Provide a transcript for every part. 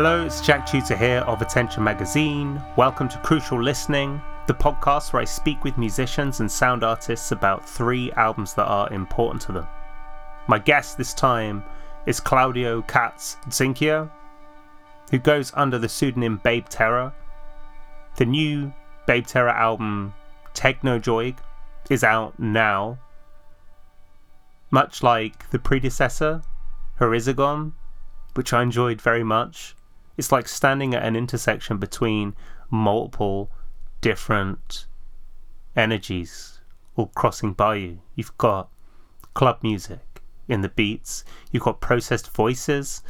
Hello, it's Jack Chuter here of Attention Magazine. Welcome to Crucial Listening, the podcast where I speak with musicians and sound artists about three albums that are important to them. My guest this time is Claudio Katz Zinchio, who goes under the pseudonym Babe Terror. The new Babe Terror album, Teghnojoyg, is out now. Much like the predecessor, Horizogon, which I enjoyed very much. It's like standing at an intersection between multiple different energies all crossing by you. You've got club music in the beats, you've got processed voices,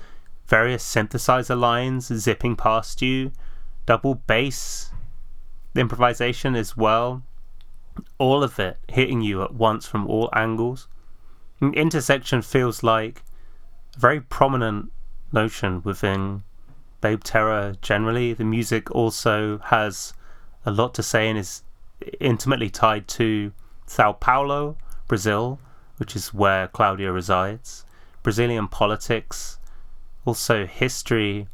various synthesizer lines zipping past you, double bass improvisation as well. All of it hitting you at once from all angles. Intersection feels like a very prominent notion within Babe Terror generally. The music also has a lot to say and is intimately tied to Sao Paulo, Brazil, which is where Claudio resides, Brazilian politics, also history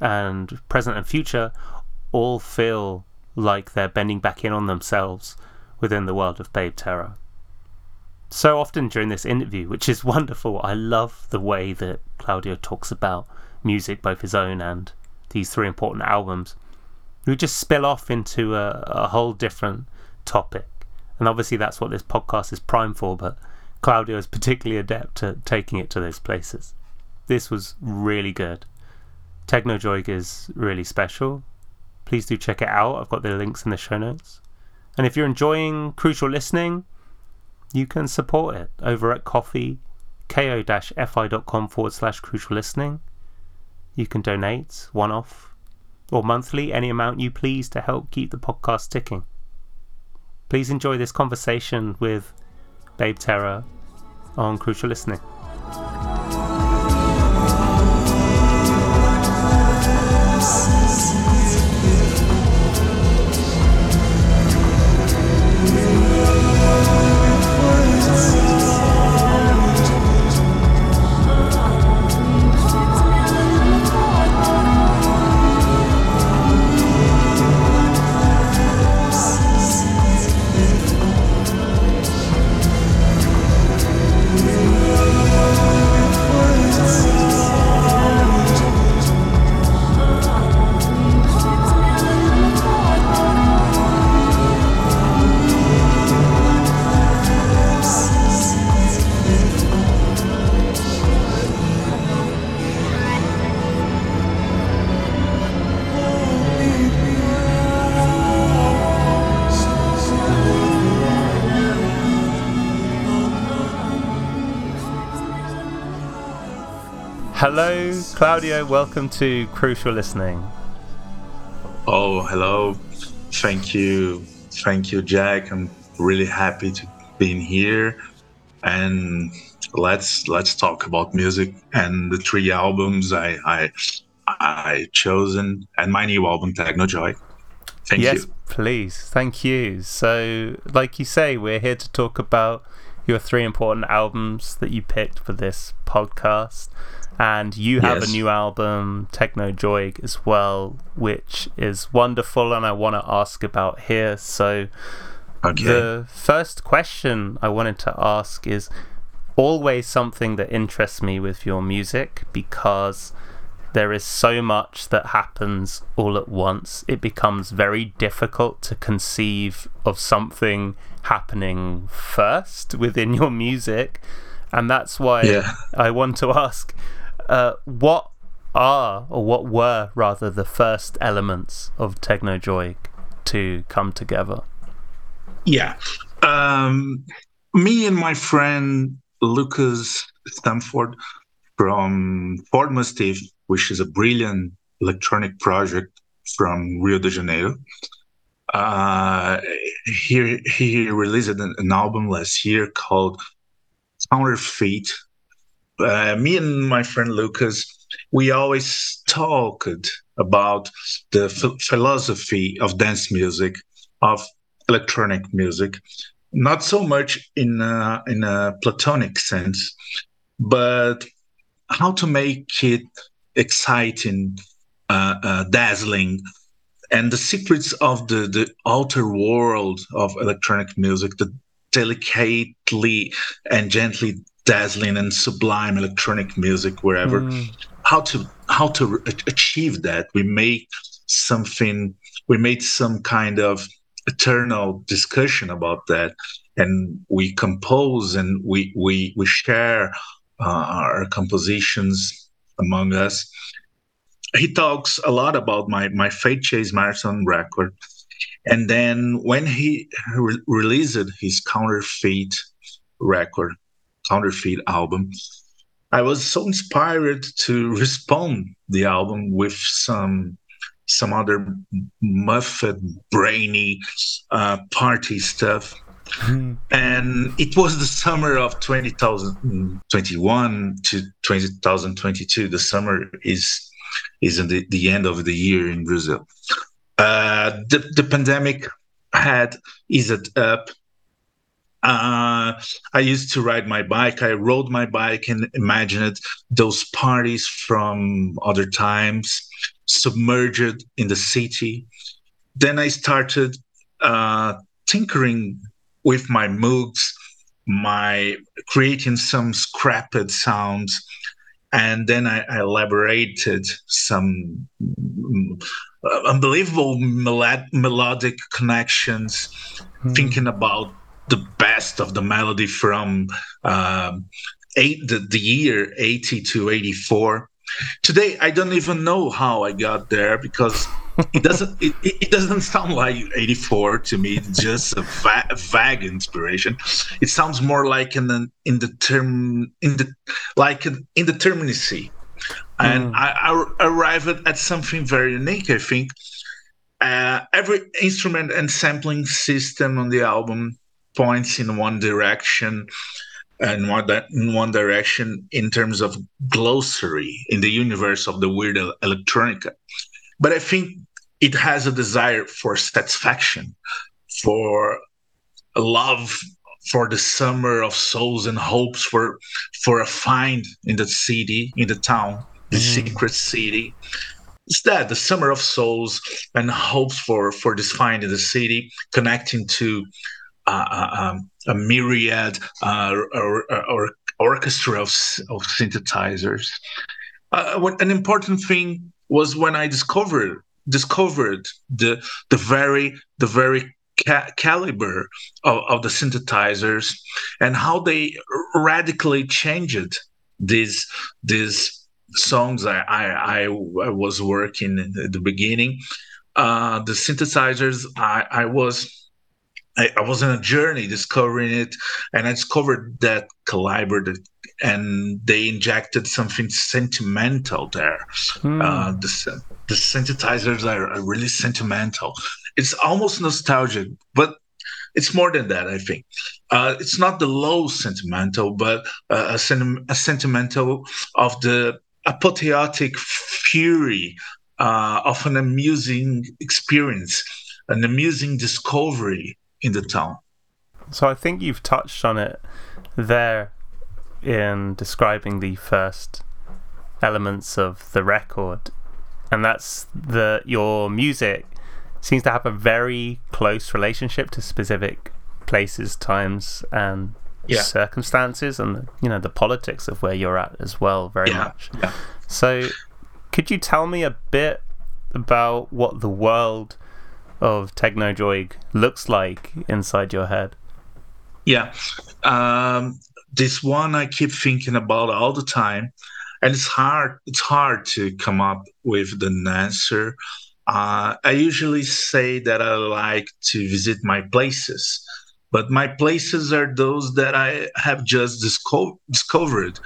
and present and future all feel like they're bending back in on themselves within the world of Babe Terror so often during this interview, which is wonderful. I love the way that Claudio talks about music, both his own and these three important albums. We just spill off into a, a whole different topic. And obviously, that's what this podcast is primed for, but Claudio is particularly adept at taking it to those places. This was really good. Teghnojoyg is really special. Please do check it out. I've got the links in the show notes. And if you're enjoying Crucial Listening, you can support it over at coffee ko-fi.com forward slash crucial listening. You can donate one off or monthly, any amount you please to help keep the podcast ticking. Please enjoy this conversation with Babe Terror on Crucial Listening. Claudio. Welcome to Crucial Listening. Oh, hello. Thank you. Thank you, Jack. I'm really happy to be here. And let's let's talk about music and the three albums I I I chosen and my new album Techno Joy. Thank yes, you. Yes, please. Thank you. So, like you say, we're here to talk about your three important albums that you picked for this podcast and you have yes. a new album, Teghnojoyg, as well, which is wonderful, and I want to ask about here. So, okay. the first question I wanted to ask is always something that interests me with your music because there is so much that happens all at once. It becomes very difficult to conceive of something happening first within your music. And that's why yeah. I want to ask uh, what are, or what were rather, the first elements of Teghnojoyg to come together? Yeah. Um, me and my friend Lucas Stamford from Ford Mastiff, which is a brilliant electronic project from Rio de Janeiro. Uh, he he released an, an album last year called Counterfeit, uh, me and my friend Lucas, we always talked about the f- philosophy of dance music, of electronic music, not so much in a, in a platonic sense, but how to make it exciting uh, uh, dazzling. And the secrets of the the outer world of electronic music the delicately and gently dazzling and sublime electronic music wherever. Mm. how to how to achieve that? We make something we made some kind of eternal discussion about that and we compose and we we we share uh, our compositions among us. He talks a lot about my my Fade Chase Marathon record, and then when he re- released his Counterfeit record, Counterfeit album, I was so inspired to respond the album with some some other muffled, brainy uh, party stuff. Mm. And it was the summer of 2021 to 2022. The summer is is in the, the end of the year in Brazil. Uh, the, the pandemic had eased up. Uh, I used to ride my bike. I rode my bike and imagined those parties from other times, submerged in the city. Then I started uh, tinkering with my moogs, my creating some scrapped sounds and then I, I elaborated some mm, unbelievable melod- melodic connections, mm. thinking about the best of the melody from um, eight, the, the year 80 to 84. Today, I don't even know how I got there because it doesn't it, it doesn't sound like 84 to me it's just a, va- vague inspiration it sounds more like in the in the term in the like an indeterminacy and mm. I, I arrived at something very unique i think uh, every instrument and sampling system on the album points in one direction and one in one direction in terms of glossary in the universe of the weird electronica but I think it has a desire for satisfaction, for a love for the summer of souls and hopes for for a find in the city, in the town, the mm. secret city. It's that the summer of souls and hopes for for this find in the city, connecting to a myriad uh, or, or, orchestra of, of synthesizers. Uh, an important thing was when I discovered discovered the the very the very ca- caliber of, of the synthesizers and how they radically changed these these songs I, I, I was working in the beginning. Uh, the synthesizers I, I was I, I, was on a journey discovering it, and I discovered that caliber that, and they injected something sentimental there. Hmm. Uh, the, the synthesizers are, are really sentimental. It's almost nostalgic, but it's more than that. I think uh, it's not the low sentimental, but uh, a, sen- a, sentimental of the apotheotic fury uh, of an amusing experience, an amusing discovery in the town. So I think you've touched on it there in describing the first elements of the record and that's that your music seems to have a very close relationship to specific places, times, and yeah. circumstances, and you know the politics of where you're at as well, very yeah. much. Yeah. So, could you tell me a bit about what the world of Teghnojoyg looks like inside your head? Yeah, um, this one I keep thinking about all the time and it's hard it's hard to come up with an answer. Uh, i usually say that i like to visit my places but my places are those that i have just disco- discovered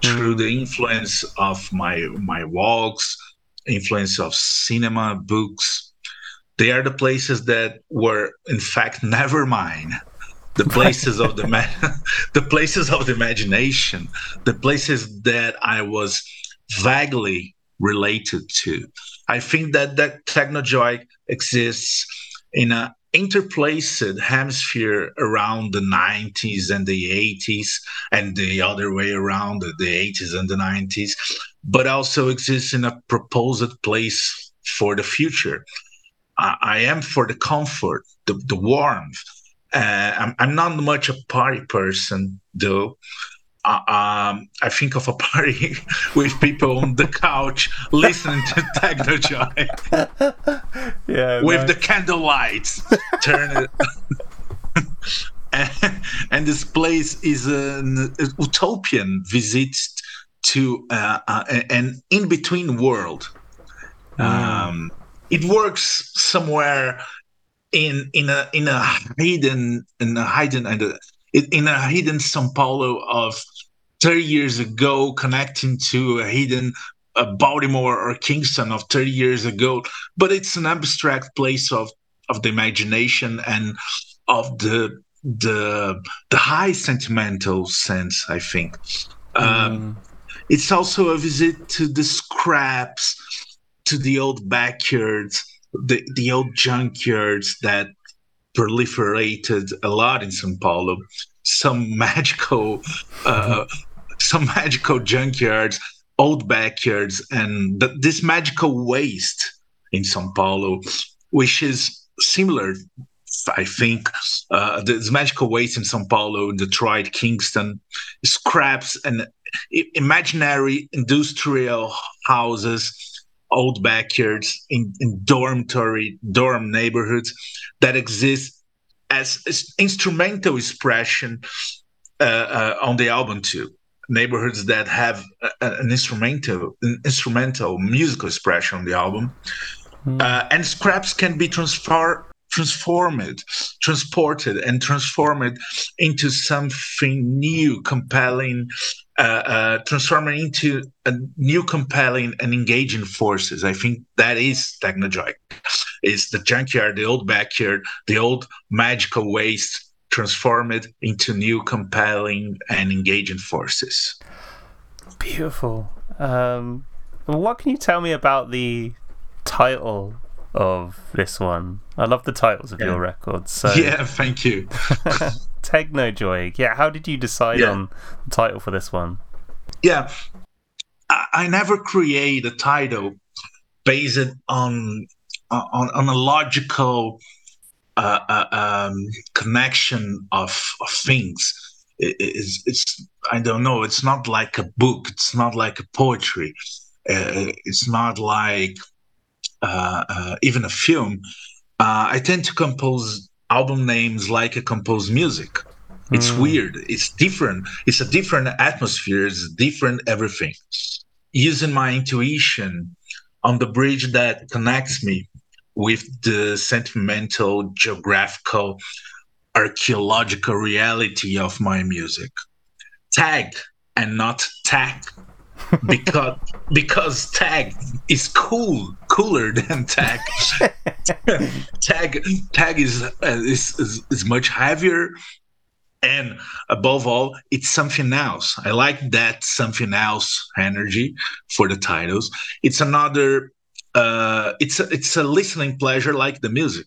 through the influence of my my walks influence of cinema books they are the places that were in fact never mine the places of the the places of the imagination, the places that I was vaguely related to. I think that that technojoy exists in a interplaced hemisphere around the 90s and the 80s and the other way around the 80s and the 90s but also exists in a proposed place for the future i, I am for the comfort the, the warmth uh, I'm, I'm not much a party person though uh, um, I think of a party with people on the couch listening to Techno Joy. yeah, with the candle lights. Turn it. and, and, this place is an, an utopian visit to uh, uh, an in between world. Mm. Um, it works somewhere in in a in a hidden in a hidden in a hidden São Paulo of 30 years ago, connecting to a hidden uh, Baltimore or Kingston of 30 years ago. But it's an abstract place of of the imagination and of the the the high sentimental sense. I think. Mm. Um, it's also a visit to the scraps, to the old backyards, the the old junkyards that proliferated a lot in São Paulo. Some magical, uh, some magical junkyards, old backyards, and th- this magical waste in São Paulo, which is similar. I think uh, this magical waste in São Paulo, Detroit, Kingston, scraps and imaginary industrial houses old backyards in, in dormitory dorm neighborhoods that exist as, as instrumental expression uh, uh, on the album too neighborhoods that have a, an instrumental an instrumental musical expression on the album mm. uh, and scraps can be transfer, transformed transported and transformed into something new compelling uh, uh, transforming into a new compelling and engaging forces. I think that is Technojoy. Is the junkyard, the old backyard, the old magical waste transformed into new compelling and engaging forces. Beautiful. Um, what can you tell me about the title of this one? I love the titles of yeah. your records. So yeah, thank you. Technojoy. Yeah, how did you decide yeah. on the title for this one? Yeah, I, I never create a title based on on, on a logical uh, uh, um, connection of, of things. It, it's, it's I don't know. It's not like a book. It's not like a poetry. Uh, it's not like uh, uh, even a film. Uh, I tend to compose album names like I compose music. It's mm. weird. It's different. It's a different atmosphere. It's different everything. Using my intuition on the bridge that connects me with the sentimental, geographical, archaeological reality of my music. Tag and not tag because because tag is cool cooler than tag. Tag tag is, uh, is, is is much heavier. And above all it's something else. I like that something else energy for the titles. It's another uh it's a, it's a listening pleasure like the music.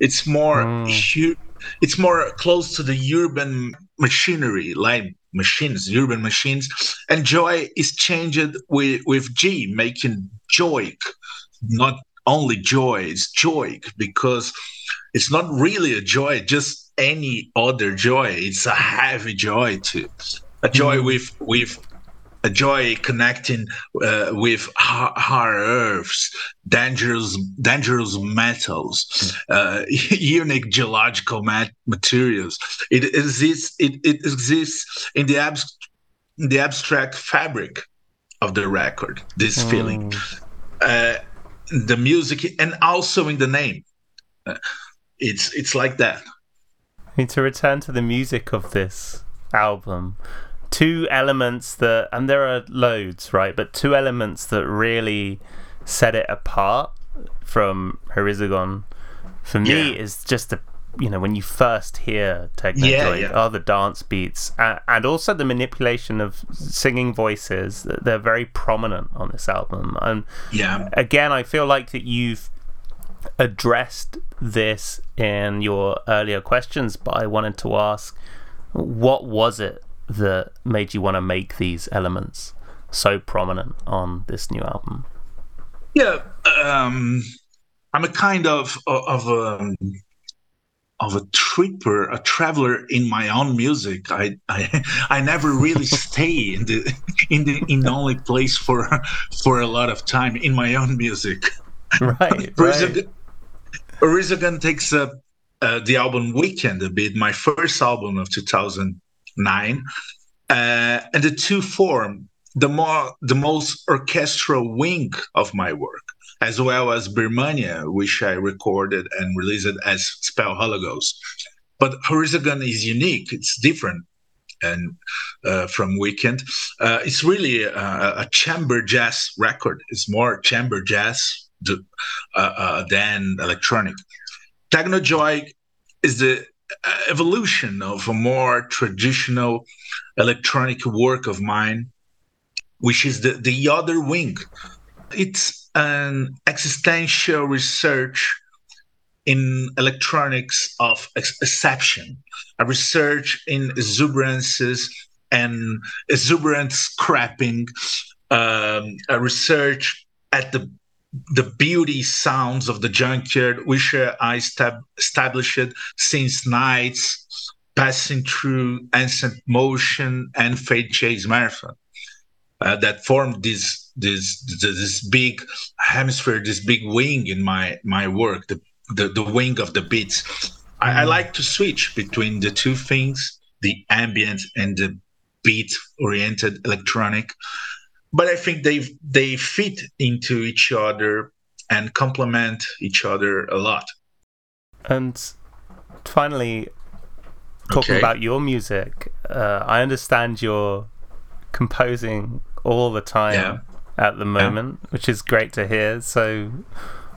It's more mm. it's more close to the urban machinery like machines urban machines. And joy is changed with with g making joy not only joy it's joy because it's not really a joy just any other joy. It's a heavy joy too. A joy mm. with with a joy connecting uh, with hard earths, dangerous dangerous metals, uh, unique geological mat- materials. It exists. It, it exists in the abstract in the abstract fabric of the record. This mm. feeling, uh, the music, and also in the name. Uh, it's it's like that. I And to return to the music of this album, two elements that, and there are loads, right? But two elements that really set it apart from Horizogon for me yeah. is just the you know when you first hear techno yeah, yeah. are the dance beats and, and also the manipulation of singing voices they're very prominent on this album and yeah again i feel like that you've addressed this in your earlier questions, but I wanted to ask what was it that made you want to make these elements so prominent on this new album? Yeah, um, I'm a kind of of a um, of a tripper, a traveler in my own music. I I, I never really stay in the in the in only place for for a lot of time in my own music. Right. right. Rizagan takes up uh, the album Weekend a bit, my first album of 2009, uh, and the two form the more the most orchestral wing of my work, as well as Birmania, which I recorded and released as Spell Hologos. But Horizon is unique; it's different and uh, from Weekend. Uh, it's really a, a, chamber jazz record. It's more chamber jazz uh, uh, than electronic. Technojoy is the evolution of a more traditional electronic work of mine, which is the, the other wing. It's an existential research in electronics of ex- exception, a research in exuberances and exuberant scrapping, um, a research at the the beauty sounds of the junkyard, which I stab- established since nights passing through Ancient Motion and Fade Chase Marathon. Uh, that formed this this this big hemisphere, this big wing in my my work, the the, the wing of the beats. I, I mm. like to switch between the two things, the ambient and the beat oriented electronic but I think they they fit into each other and complement each other a lot. And finally, talking okay. about your music, uh, I understand you're composing all the time yeah. at the moment, yeah. which is great to hear. So,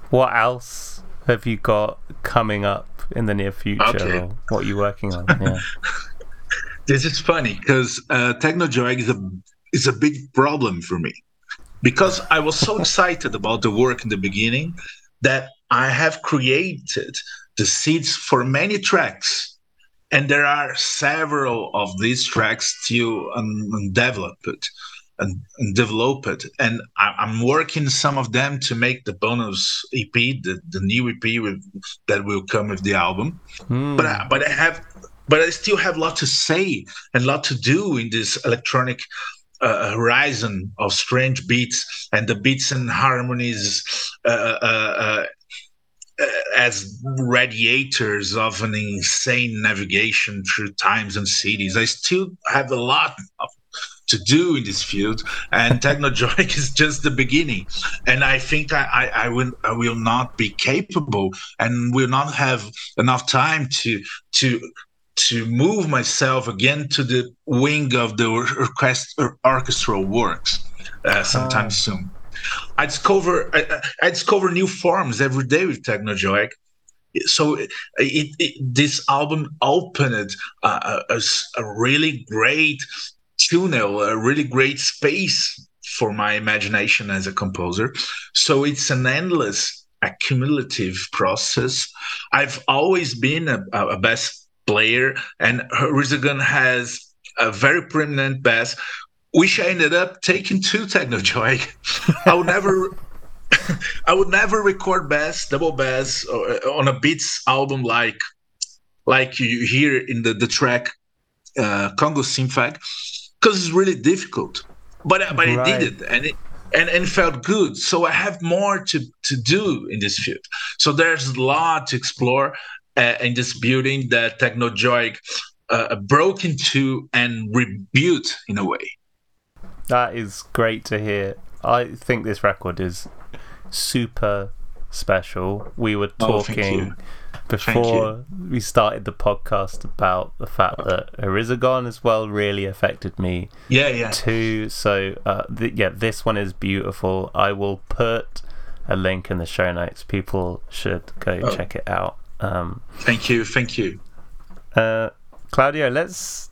what else have you got coming up in the near future, okay. or what are you working on? Yeah. this is funny because uh, Technojoy is a is a big problem for me because I was so excited about the work in the beginning that I have created the seeds for many tracks. And there are several of these tracks still undeveloped and, and developed. And I, am working some of them to make the bonus EP, the, the new EP with, that will come with the album. Mm. But I, but I have but I still have a lot to say and a lot to do in this electronic a horizon of strange beats and the beats and harmonies uh, uh, uh, as radiators of an insane navigation through times and cities. I still have a lot of, to do in this field, and Technojoy is just the beginning. And I think I, I, I, will I will not be capable and will not have enough time to to to move myself again to the wing of the orchest- orchestral works uh, sometime oh. soon. I discover I, I, discover new forms every day with Technojoy. So it, it, it, this album opened a, a, a really great tunnel, a really great space for my imagination as a composer. So it's an endless accumulative process. I've always been a, a bass player, and Rizagan has a very prominent bass, which I ended up taking to Technojoy. I would never. I would never record bass, double bass, on a beats album like like you hear in the, the track uh, Congo Simfag, because it's really difficult. But but right. I did it, and it and and felt good. So I have more to to do in this field. So there's a lot to explore uh, in this building that Technojoy uh, broke into and rebuilt in a way. That is great to hear. I think this record is super special. We were oh, talking oh, before we started the podcast about the fact that Horizogon as well really affected me. Yeah, yeah. Too. So, uh, th- yeah, this one is beautiful. I will put a link in the show notes. People should go oh. check it out. Um, thank you, thank you. Uh, Claudio, let's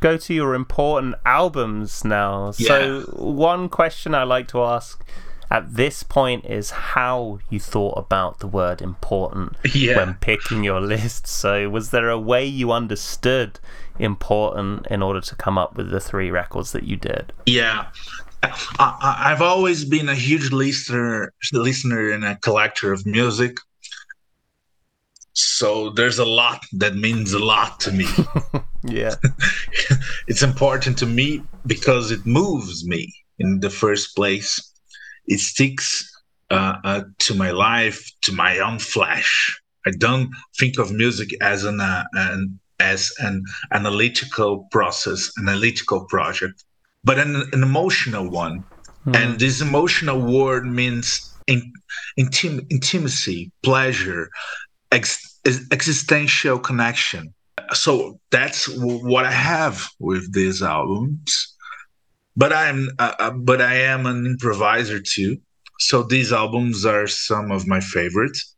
go to your important albums now. Yeah. So, one question I like to ask at this point is how you thought about the word important yeah. when picking your list. So, was there a way you understood important in order to come up with the three records that you did? Yeah. I, have always been a huge listener, listener and a collector of music. So there's a lot that means a lot to me. yeah. it's important to me because it moves me in the first place. It sticks uh, uh, to my life, to my own flesh. I don't think of music as an, uh, an as an analytical process, analytical project, but an, an emotional one. Mm. And this emotional word means in, intim, intimacy, pleasure, ex, existential connection. So that's what I have with these albums. But I'm, uh, uh, but I am an improviser too. So these albums are some of my favorites.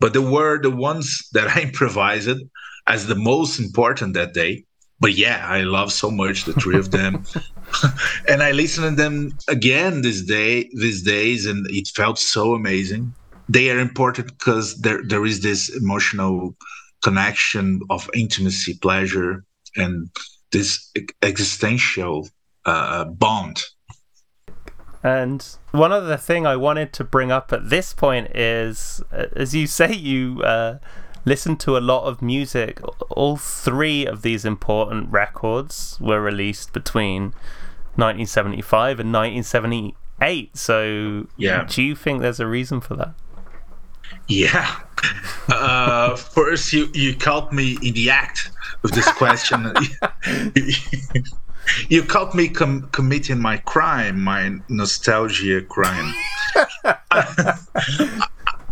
But they were the ones that I improvised as the most important that day. But yeah, I love so much the three of them. and I listened to them again this day, these days, and it felt so amazing. They are important because there there is this emotional connection of intimacy, pleasure, and this existential uh, bond. And one other thing I wanted to bring up at this point is, uh, as you say, you uh, listened to a lot of music. All three of these important records were released between 1975 and 1978. So, yeah. do you think there's a reason for that? Yeah. Uh, first, you, you caught me in the act with this question. you caught me com- committing my crime, my nostalgia crime.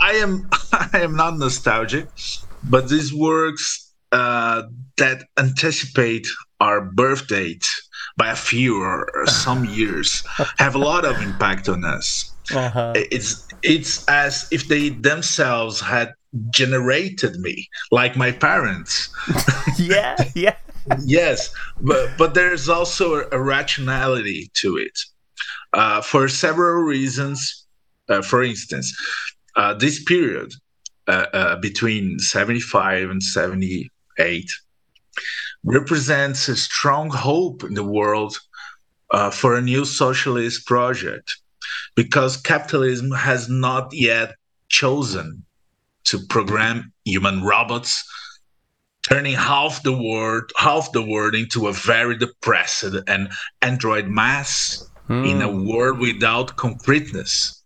I am I am not nostalgic, but these works uh, that anticipate our birth date by a few or some years have a lot of impact on us. Uh-huh. It's it's as if they themselves had generated me, like my parents. yeah, yeah. yes, but but there's also a, rationality to it, uh, for several reasons. Uh, for instance, uh, this period uh, uh, between 75 and 78 represents a strong hope in the world uh, for a new socialist project because capitalism has not yet chosen to program human robots turning half the world half the world into a very depressed and android mass mm. in a hmm. world without concreteness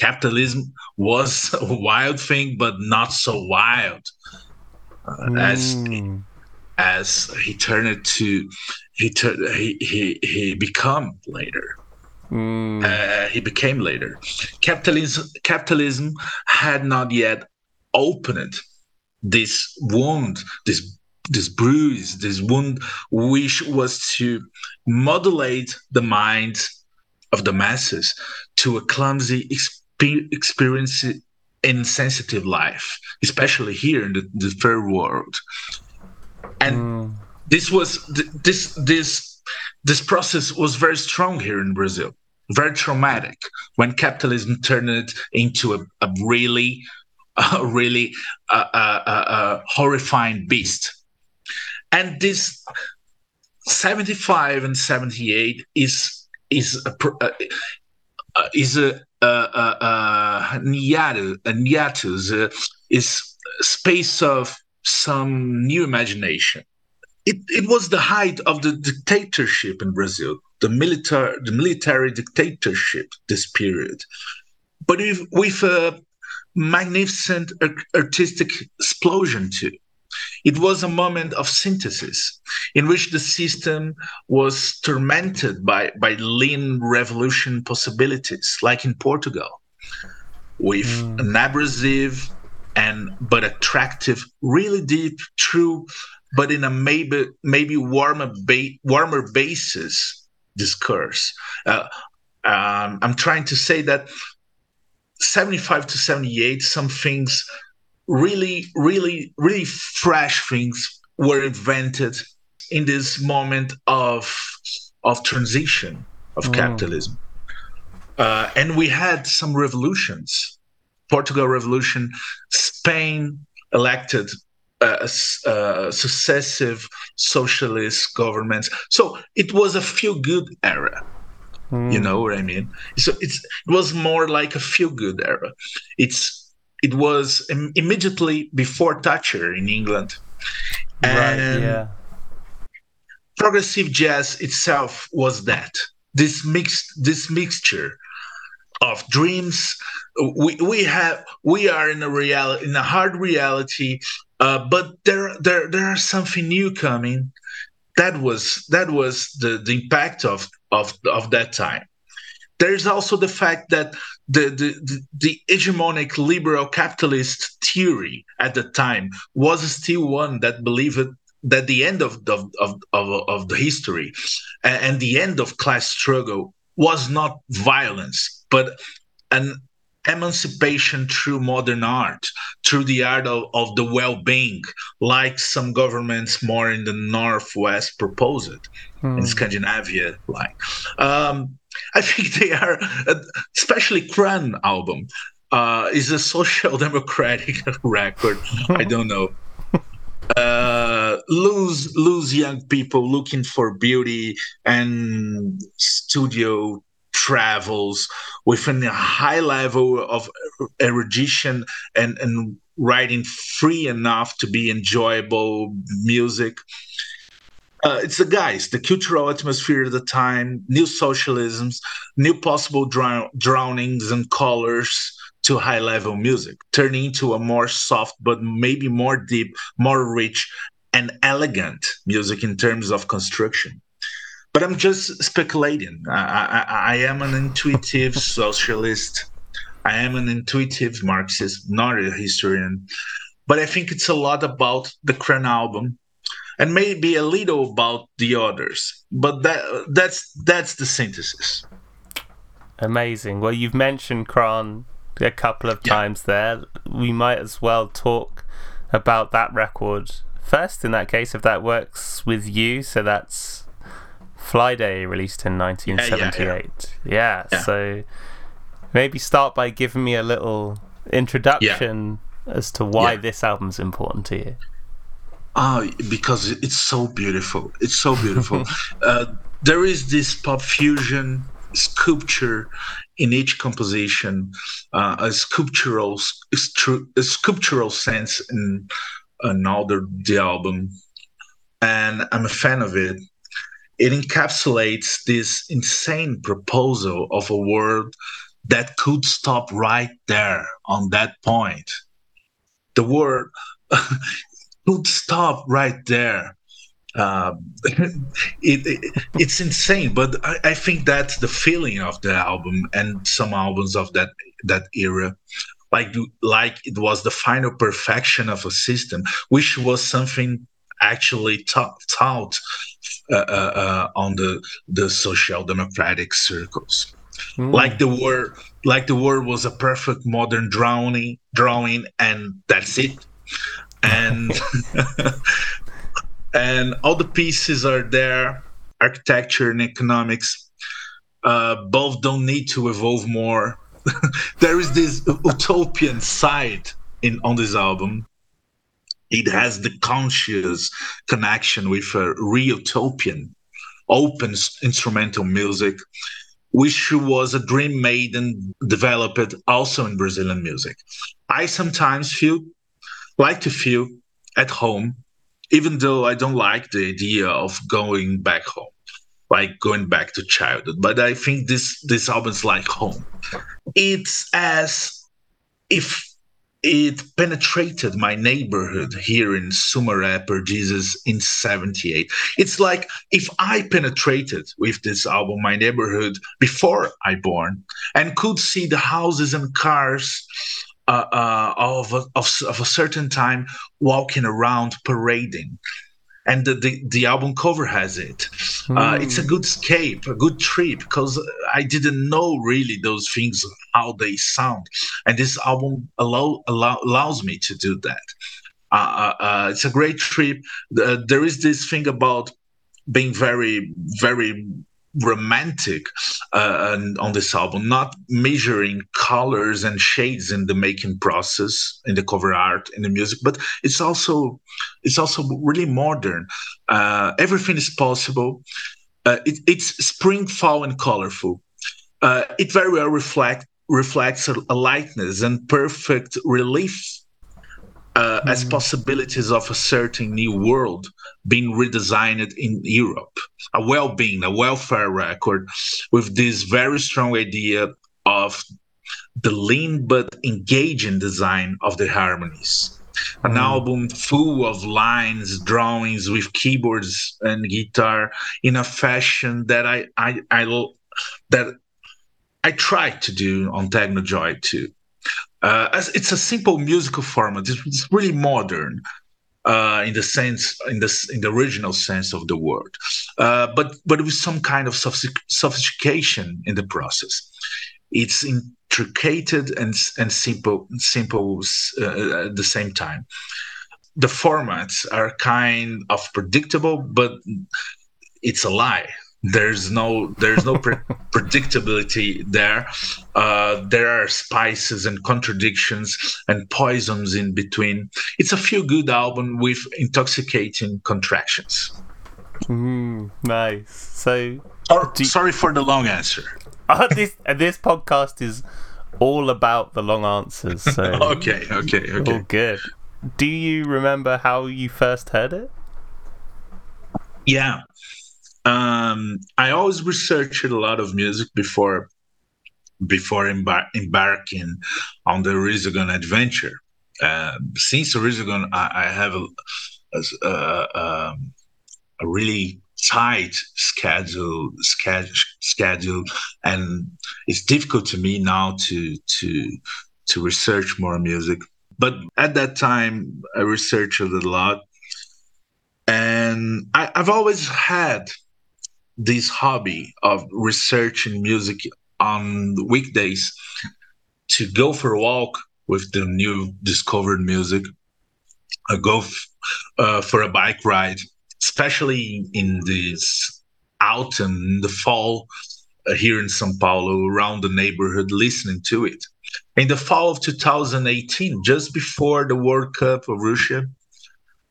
capitalism was a wild thing, but not so wild uh, mm. as hmm. as he turned it to he he he he become later. Mm. Uh, he became later. Capitalism capitalism had not yet opened this wound, this this bruise, this wound, which was to modulate the minds of the masses to a clumsy experience insensitive life, especially here in the, the third world. And mm. this was this this this process was very strong here in Brazil, very traumatic when capitalism turned it into a, a really, a really horrifying beast. And this 75 and 78 is is a, uh, uh, is a uh, uh, hiatus is space of some new imagination. It, it was the height of the dictatorship in Brazil, the military the military dictatorship this period, but with, with a magnificent artistic explosion too. It was a moment of synthesis in which the system was tormented by, by lean revolution possibilities, like in Portugal, with mm. an abrasive and but attractive, really deep, true, but in a maybe maybe warmer ba- warmer basis discourse. Uh, um, I'm trying to say that 75 to 78, some things really, really, really fresh things were invented in this moment of of transition of mm. capitalism. Uh, and we had some revolutions. Portugal Revolution, Spain elected uh, uh, successive socialist governments. So it was a feel good era. Mm. You hmm. know what I mean? So it's it was more like a feel good era. It's it was Im- immediately before Thatcher in England, and right, yeah. progressive jazz itself was that this mixed this mixture of dreams we we have we are in a reality in a hard reality uh, but there there there are something new coming. That was that was the the impact of of of that time. There's also the fact that the, the, the, hegemonic liberal capitalist theory at the time was still one that believed that the end of, of, of, of, of the history and the end of class struggle was not violence, but an emancipation through modern art, through the art of, of the well-being, like some governments more in the northwest propose it, hmm. in Scandinavia, like. Um, I think they are, especially Kraan album, uh, is a social democratic record. I don't know. Uh, lose lose young people looking for beauty and studio travels within a high level of erudition and, and writing free enough to be enjoyable music. Uh, it's the guys, the cultural atmosphere of the time, new socialisms, new possible drow- drownings and colors to high level music, turning into a more soft but maybe more deep, more rich, and elegant music in terms of construction. But I'm just speculating. I, I, I am an intuitive socialist. I am an intuitive Marxist, not a historian. But I think it's a lot about the Kraan album and maybe a little about the others. But that that's that's the synthesis. Amazing. Well, you've mentioned Kraan a couple of times there. We might as well talk about that record first. In that case, if that works with you, so that's Flyday released in 1978. Yeah, yeah, so maybe start by giving me a little introduction as to why this album's important to you. Ah, because it's so beautiful. It's so beautiful. uh, there is this pop fusion sculpture in each composition, uh, a sculptural a sculptural sense in, another the, the album, and I'm a fan of it. It encapsulates this insane proposal of a world that could stop right there on that point. The world could stop right there. Uh, it, it, it's insane, but I, I, think that's the feeling of the album and some albums of that that era, like like it was the final perfection of a system, which was something actually taught, uh, uh, uh, on the the social democratic circles. Mm. Like the war, like the word was a perfect modern drawing, drawing, and that's it and and all the pieces are there architecture and economics uh, both don't need to evolve more there is this utopian side in on this album it has the conscious connection with a re-utopian open instrumental music which was a dream made and developed also in brazilian music i sometimes feel like to feel at home, even though I don't like the idea of going back home, like going back to childhood. But I think this this album's like home. It's as if it penetrated my neighborhood here in Sumaré, Jesus in 78. It's like if I penetrated with this album my neighborhood before I born and could see the houses and cars uh, uh, of, of, of, a certain time walking around parading. And the, the, the album cover has it. Mm. Uh, it's a good escape, a good trip, because I didn't know really those things, how they sound. And this album allow, allow allows me to do that. Uh, uh, uh it's a great trip. there is this thing about being very, very romantic uh, on this album, not measuring colors and shades in the making process, in the cover art, in the music, but it's also it's also really modern. Uh, everything is possible. Uh, it, it's spring, fall, and colorful. Uh, it very well reflect reflects a, a lightness and perfect relief uh, as hmm. possibilities of a certain new world being redesigned in Europe, a well-being, a welfare record, with this very strong idea of the lean but engaging design of the harmonies. An mm. album full of lines, drawings with keyboards and guitar in a fashion that I I, I that I tried to do on Teghnojoyg too. Uh, it's a simple musical format. It's, it's really modern uh, in the sense, in the in the original sense of the word, uh, but but with some kind of sophistication in the process. It's intricate and and simple simple uh, at the same time. The formats are kind of predictable, but it's a lie there's no there's no pre- predictability there. Uh, there are spices and contradictions and poisons in between. It's a feel good album with intoxicating contractions. Mm, nice. So or, you, sorry for the long answer. Uh, this uh, this podcast is all about the long answers so okay okay okay. All good. Do you remember how you first heard it? Yeah um, I always researched a lot of music before before embar- embarking on the Horizogon adventure. Uh, since Horizogon, I, I have a, a, a, um, a, really tight schedule, schedule, schedule, and it's difficult to me now to to to research more music. But at that time, I researched a lot, and I, I've always had this hobby of researching music on weekdays to go for a walk with the new discovered music, I go f- uh, for a bike ride, especially in this autumn, in the fall uh, here in Sao Paulo, around the neighborhood, listening to it. In the fall of 2018, just before the World Cup of Russia,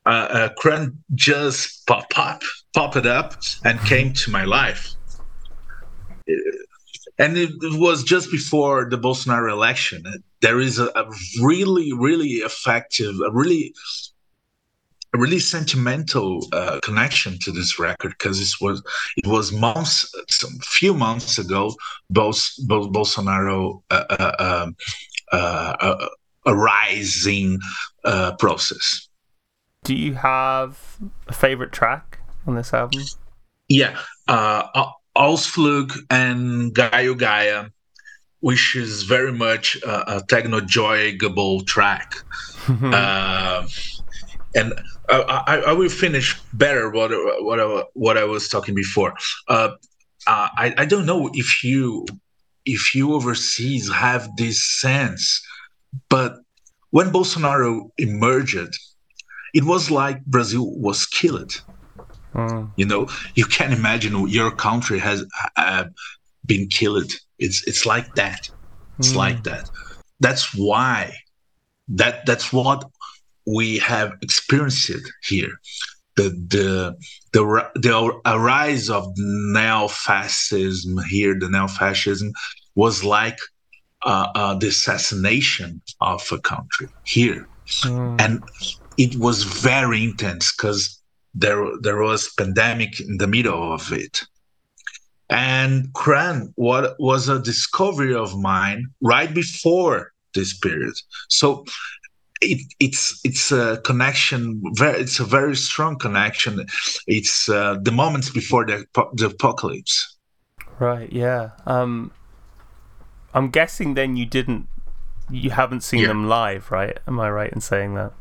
uh, uh, Kraan just pop pop popped up and came to my life. And it, was just before the Bolsonaro election. There is a, a really, really effective, a really a really sentimental uh, connection to this record because it was it was months, some few months ago, Bolsonaro uh, uh, um, uh, uh a rising uh, process. Do you have a favorite track on this album? Yeah, uh, Ausflug and Gaio Gaia, which is very much a, a techno joyable track. uh, and I, I, will finish better what what I, what I was talking before. Uh, uh, I, I don't know if you if you overseas have this sense, but when Bolsonaro emerged, it was like Brazil was killed. Mm. You know, you can imagine your country has uh, been killed. It's it's like that. It's mm. like that. That's why that that's what we have experienced here. The the the the rise of neo-fascism here, the neo-fascism was like uh, uh, the assassination of a country here, mm. and it was very intense because there there was pandemic in the middle of it. And Kraan what was a discovery of mine right before this period. So it, it's it's a connection. Very, it's a very strong connection. It's uh, the moments before the the apocalypse. Right. Yeah. Um, I'm guessing then you didn't, you haven't seen yeah. them live, right? Am I right in saying that?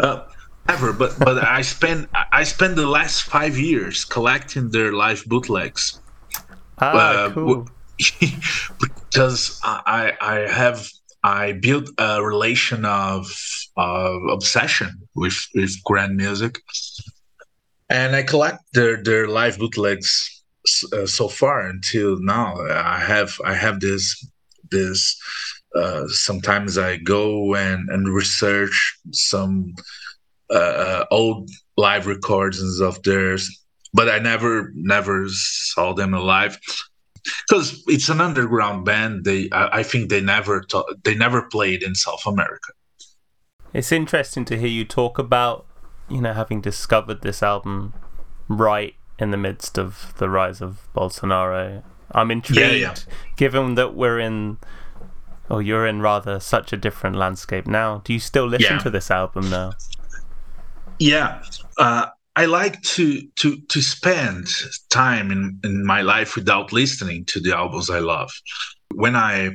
Uh, ever, but but I spent I spent the last five years collecting their live bootlegs. Ah, uh, cool. because I I have I built a relation of of obsession with with Kraan music, and I collect their their live bootlegs uh, so far until now. I have I have this this. Uh, sometimes I go and, and research some uh, uh old live recordings of theirs, but I never never saw them alive because it's an underground band. They I, I think they never ta- they never played in South America. It's interesting to hear you talk about you know having discovered this album right in the midst of the rise of Bolsonaro. I'm intrigued, yeah, yeah. given that we're in, or you're in rather such a different landscape now. Do you still listen yeah. to this album now? Yeah, uh, I like to to to spend time in in my life without listening to the albums I love. When I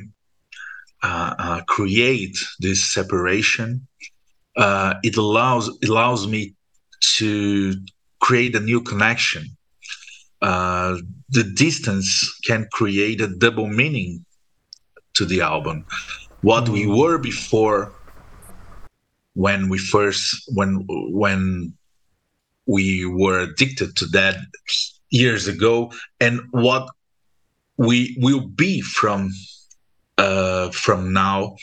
uh, uh, create this separation, uh, it allows it allows me to create a new connection uh, the distance can create a double meaning to the album. What we mm. were before when we first when when we were addicted to that years ago and what we will be from uh, from now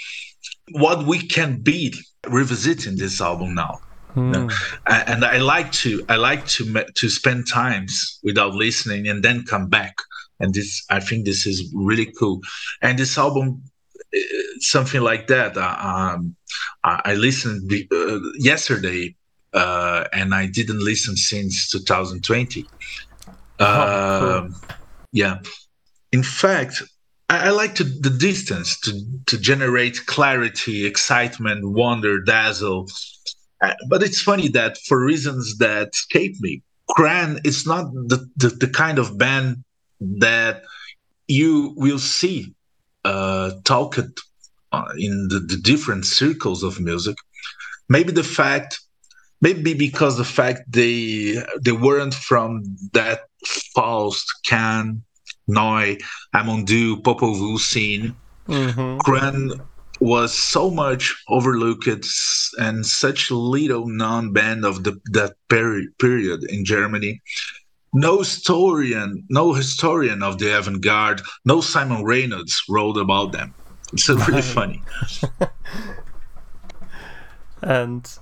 what we can be revisiting this album now Mm. And I like to I like to to spend times without listening and then come back. And this I think this is really cool. And this album something like that. Uh, um, I listened uh, yesterday, uh, and I didn't listen since 2020. Oh, um, cool. Yeah, in fact, I, I like to, the distance to to generate clarity, excitement, wonder, dazzle, uh, but it's funny that for reasons that escape me, Kraan is not the, the, the kind of band that you will see uh, talked uh, in the, the different circles of music. Maybe the fact, maybe because the fact they they weren't from that Faust, Can, Neu, Amon Düül, Popol scene. Mm-hmm. Kraan was so much overlooked and such little known band of the, that peri- period in Germany. No historian, no historian of the avant-garde, no Simon Reynolds wrote about them. It's really funny. and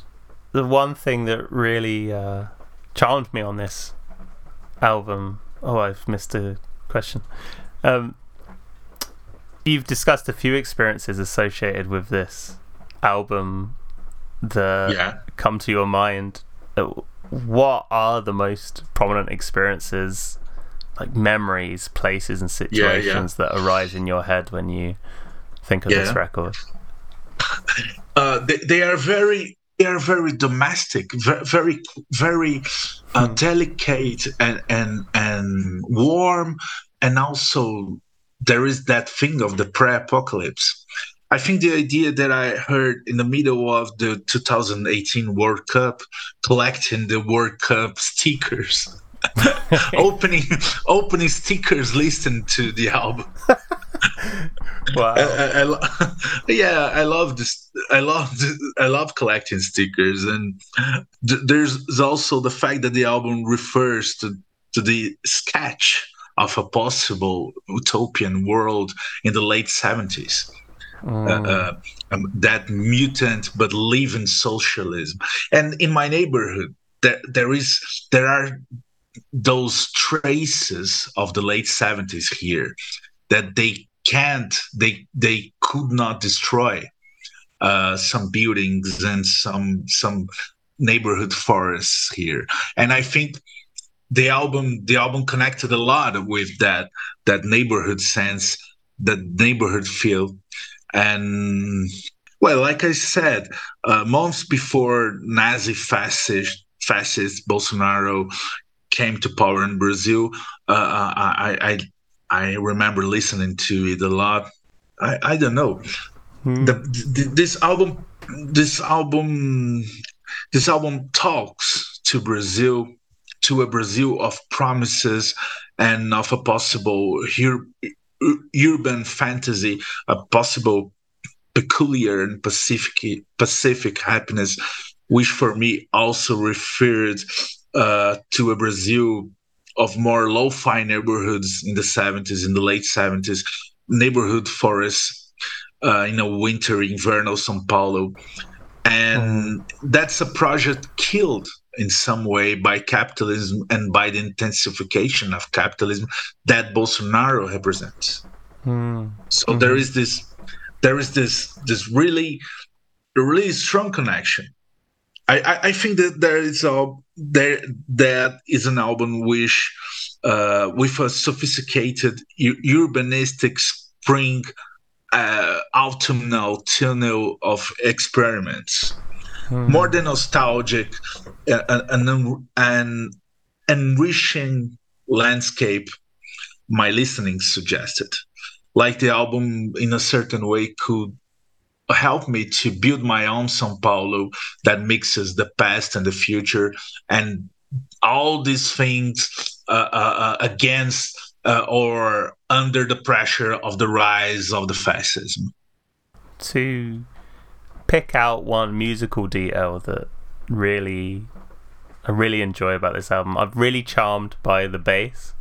the one thing that really uh, charmed me on this album, oh, I've missed a question. Um, you've discussed a few experiences associated with this album that yeah. come to your mind. What are the most prominent experiences, like memories, places, and situations yeah, yeah. that arise in your head when you think of this record? Uh, they, they are very they are very domestic, very, very uh, hmm. delicate and and and warm, and also there is that thing of the pre-apocalypse. I think the idea that I heard in the middle of the 2018 World Cup, collecting the World Cup stickers, opening opening stickers, listening to the album. wow. I, I, I, yeah, I love this. I love I love collecting stickers, and th- there's also the fact that the album refers to to the sketch of a possible utopian world in the late 70s. Mm. Uh, uh, um, that mutant but living socialism. And in my neighborhood, there, there is there are those traces of the late 70s here that they can't they they could not destroy uh, some buildings and some some neighborhood forests here and i think the album the album connected a lot with that that neighborhood sense that neighborhood feel and well like i said uh, months before nazi fascist fascist bolsonaro came to power in brazil uh, uh I, I i remember listening to it a lot i, I don't know hmm. the, the, this album this album this album talks to brazil to a Brazil of promises and of a possible ur- urban fantasy, a possible peculiar and pacific pacific happiness, which for me also referred uh, to a Brazil of more lo-fi neighborhoods in the 70s, in the late 70s, neighborhood forests uh, in a winter invernal São Paulo. And mm. that's a project killed in some way by capitalism and by the intensification of capitalism that Bolsonaro represents. Mm. So mm-hmm. there is this there is this this really really strong connection. I, I, I think that there is a there that is an album which uh, with a sophisticated urbanistic spring uh, autumnal tunnel of experiments hmm. more than nostalgic uh, and, and enriching landscape my listening suggested like the album in a certain way could help me to build my own Sao Paulo that mixes the past and the future and all these things uh, uh, uh against uh, or under the pressure of the rise of the fascism. To pick out one musical detail that really I really enjoy about this album, I'm really charmed by the bass.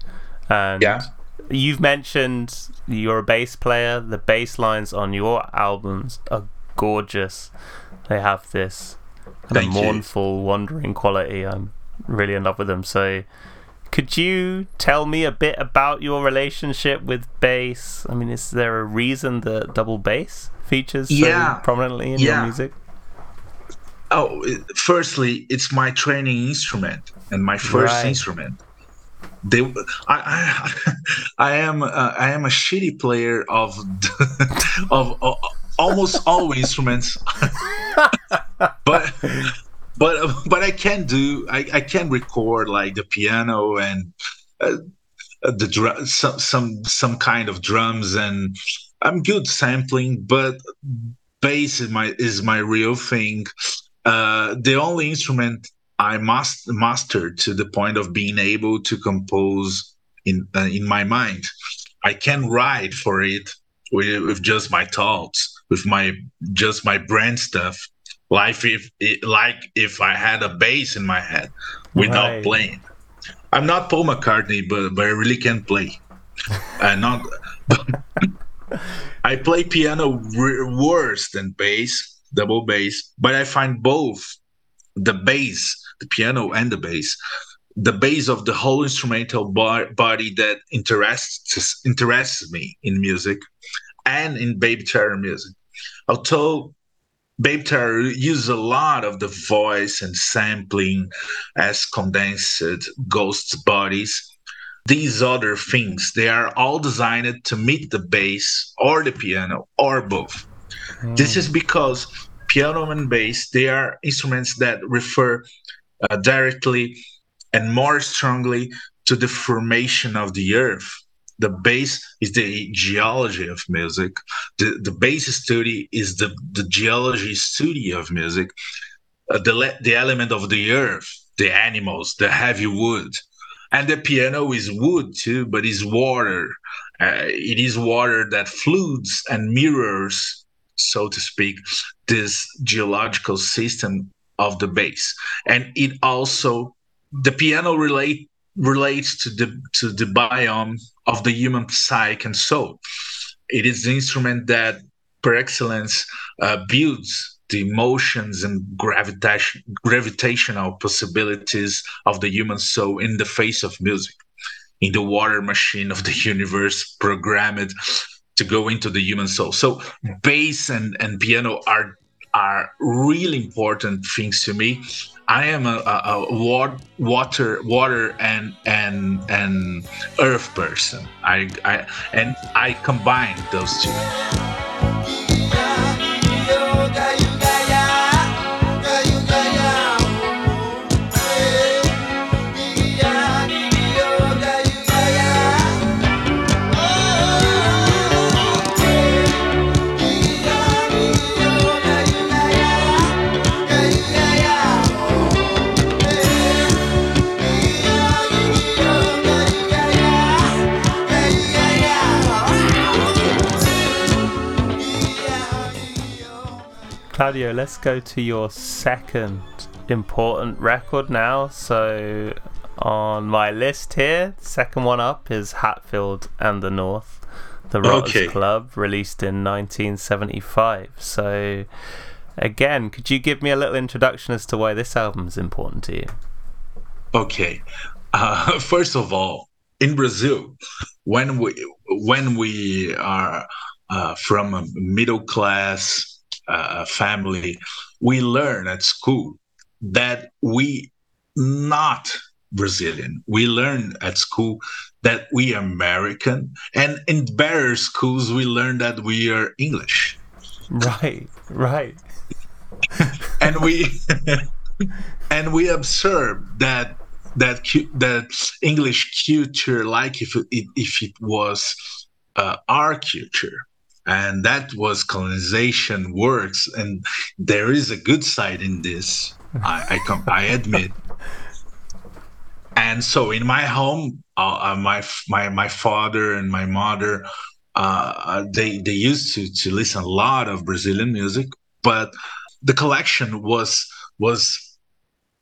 And yeah. you've mentioned you're a bass player. The bass lines on your albums are gorgeous. They have this kind of mournful, you. wandering quality. I'm really in love with them. So could you tell me a bit about your relationship with bass? I mean, is there a reason that double bass features yeah. so prominently in yeah. your music? Oh, firstly, it's my training instrument and my first right. instrument. They, I, I, I am, uh, I am a shitty player of, of, of almost all instruments, but but but I can do I, I can record like the piano and uh, the drum some some some kind of drums and I'm good sampling but bass is my is my real thing uh, the only instrument I must master to the point of being able to compose in uh, in my mind I can write for it with, with just my thoughts with my just my brain stuff like if like if I had a bass in my head without right. playing. I'm not Paul McCartney, but but I really can play. and not. I play piano worse than bass, double bass, but I find both the bass, the piano, and the bass, the bass of the whole instrumental body that interests interests me in music and in Babe Terror music. Although Babe Terror uses a lot of the voice and sampling as condensed ghost bodies. These other things, they are all designed to meet the bass or the piano or both. Mm. This is because piano and bass, they are instruments that refer uh, directly and more strongly to the formation of the earth the bass is the geology of music. The, the bass study is the, the geology study of music. Uh, the, the element of the earth, the animals, the heavy wood. And the piano is wood too, but it's water. Uh, it is water that floods and mirrors, so to speak, this geological system of the bass. And it also, the piano relate relates to the to the biome of the human psyche and soul. It is the instrument that, per excellence, uh, builds the emotions and gravitation, gravitational possibilities of the human soul in the face of music, in the water machine of the universe, programmed to go into the human soul. So, bass and, and piano are are really important things to me I am a, a, a water, water and and and earth person. I, I and I combine those two. Claudio, let's go to your second important record now. So, on my list here. Second one up is Hatfield and the North, the Rotters okay. Club, released in 1975. So, again, could you give me a little introduction as to why this album is important to you? Okay. Uh, first of all, in Brazil, when we when we are uh, from a middle class uh, family, we learn at school that we not Brazilian. We learn at school that we are American, and in better schools we learn that we are English. Right, right. and we and we observe that that that English culture, like if it, if it was uh, our culture, and that was colonization works, and there is a good side in this. I I, I admit. And so in my home, uh, uh, my my my father and my mother, uh, they they used to to listen a lot of Brazilian music, but the collection was was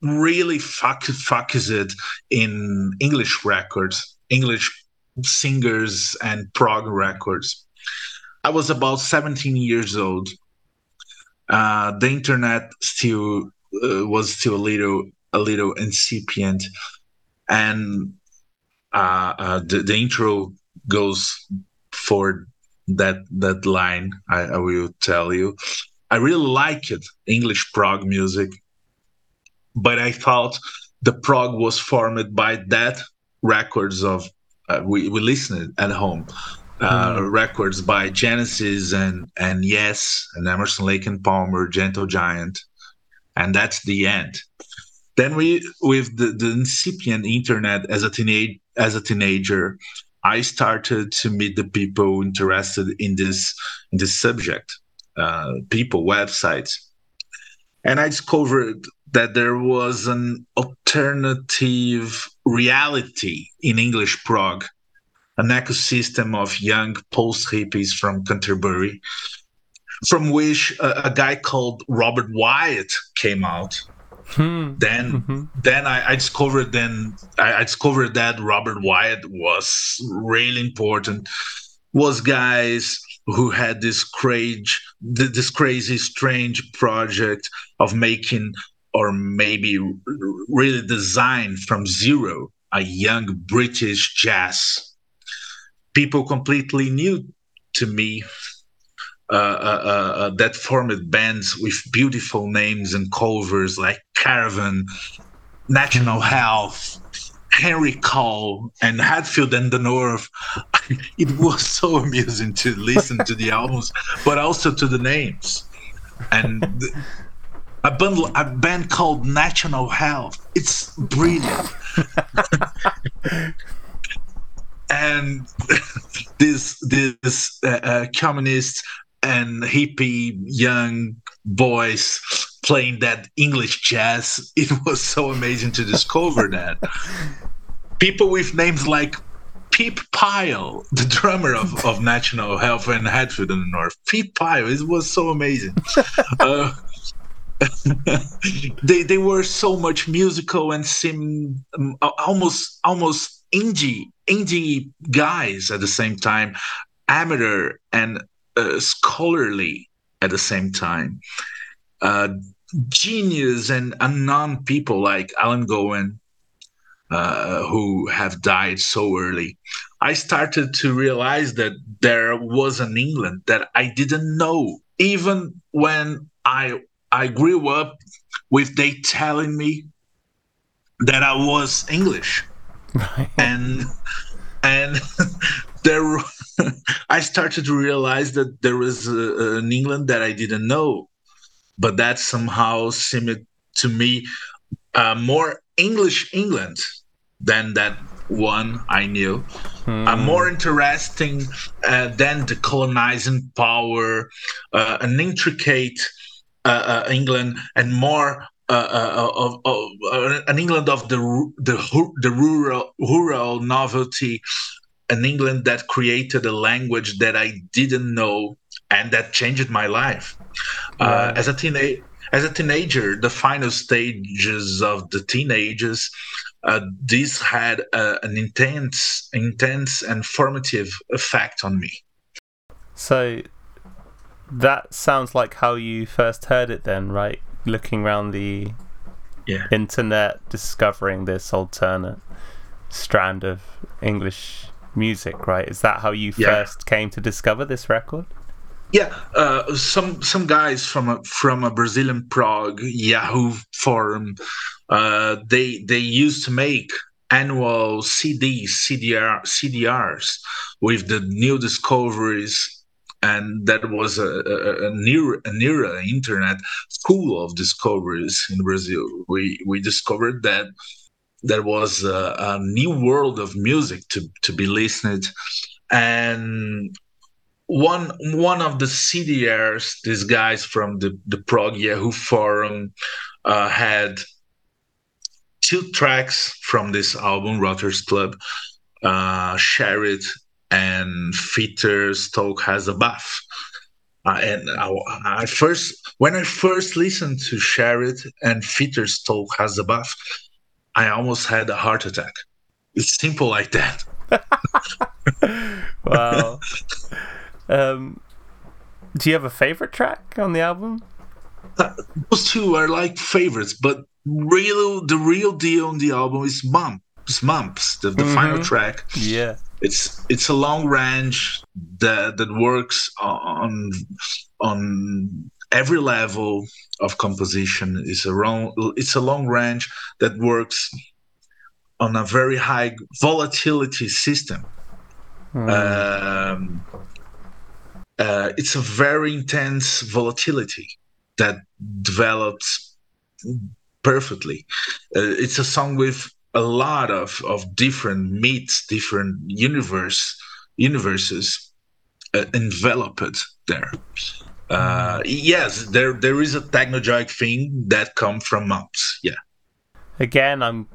really focused in English records, English singers and prog records. I was about 17 years old. Uh, the internet still uh, was still a little a little incipient, and uh, uh, the, the intro goes for that that line. I, I will tell you. I really like it, English prog music, but I thought the prog was formed by that records of uh, we we listened at home. Uh, mm. records by Genesis and and Yes and Emerson Lake and Palmer, Gentle Giant, and that's the end. Then we, with the, the incipient internet as a teenage as a teenager, I started to meet the people interested in this in this subject, uh, people, websites, and I discovered that there was an alternative reality in English prog, an ecosystem of young post hippies from Canterbury, from which a, a guy called Robert Wyatt came out Hmm. Then, mm-hmm. then I, I, discovered then I, I, discovered that Robert Wyatt was really important. Was guys who had this crazy, this crazy, strange project of making or maybe really design from zero a young British jazz. People completely new to me uh, uh, uh, that formed bands with beautiful names and covers like Caravan, National. Health, Henry Cow, and Hatfield and the North. it was so amusing to listen to the albums, but also to the names. And a, bundle, a band called National Health. It's brilliant. and this this uh, uh, communist and hippie young boys playing that English jazz. It was so amazing to discover that. People with names like Pip Pyle, the drummer of, of National Health and Hatfield in the North. Pip Pyle, it was so amazing. uh, they they were so much musical and seemed um, almost almost indie indie guys at the same time, amateur and uh, scholarly at the same time. Uh, genius and unknown people like Alan Gowen, uh, who have died so early. I started to realize that there was an England that I didn't know, even when I I grew up with they telling me that I was English, right. and and there I started to realize that there was an England that I didn't know, but that somehow seemed to me uh, more English England than that one I knew. Hmm. Uh, more interesting uh, than the colonizing power, uh, an intricate uh, uh, England, and more uh, of, of an England of the the the rural rural novelty an England that created a language that I didn't know and that changed my life. Uh, as a teenager, as a teenager, the final stages of the teenagers uh, this had uh, an intense, intense and formative effect on me. So that sounds like how you first heard it, then, right? Looking around the yeah. internet, discovering this alternate strand of English music, right? Is that how you Yeah. first came to discover this record? Yeah, uh, some some guys from a from a Brazilian prog Yahoo forum, uh, they they used to make annual CDs, CDR, CDRs with the new discoveries, and that was a, a, an era, an internet school of discoveries in Brazil. We we discovered that there was a, a new world of music to to be listened, and one one of the CDRs, these guys from the the prog Yahoo forum, uh, had two tracks from this album, Rotters Club, uh, Share It and Fitter Stoke Has a Bath. Uh, and I, I first, when I first listened to Share It and Fitter Stoke Has a Bath, I almost had a heart attack. It's simple like that. Wow. um, do you have a favorite track on the album? those two are like favorites, but real the real deal on the album is Mumps, Mumps, the, the final Mhm. track. Yeah. It's it's a long range that that works on on every level of composition. It's a long it's a long range that works on a very high volatility system. Hmm. Um, uh, it's a very intense volatility that develops perfectly. Uh, it's a song with a lot of, of different meats, different universe universes uh, enveloped there. Uh, yes, there there is a technojoic thing that come from Mumps. Yeah. Again, I'm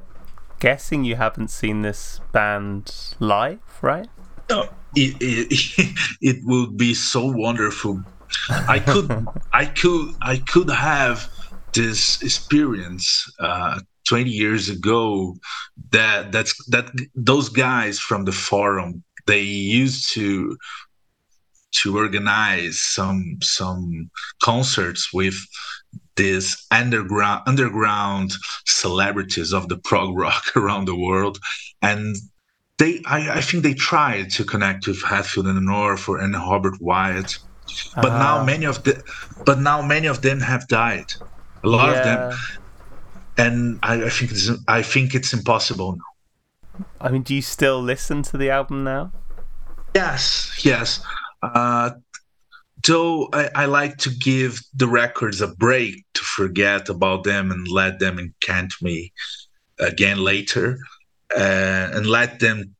guessing you haven't seen this band live, right? No, it, it, it would be so wonderful. I could, I could, I could have this experience uh, 20 years ago. That that's that those guys from the forum they used to to organize some some concerts with these underground underground celebrities of the prog rock around the world and they I, I think they tried to connect with Hatfield and the North or and Robert Wyatt, but now Ah, many of the but now many of them have died. A lot of them, yeah. And I, I think it's I think it's impossible now. I mean, do you still listen to the album now? Yes, yes. Uh, though I, I like to give the records a break to forget about them and let them encant me again later, uh, and let them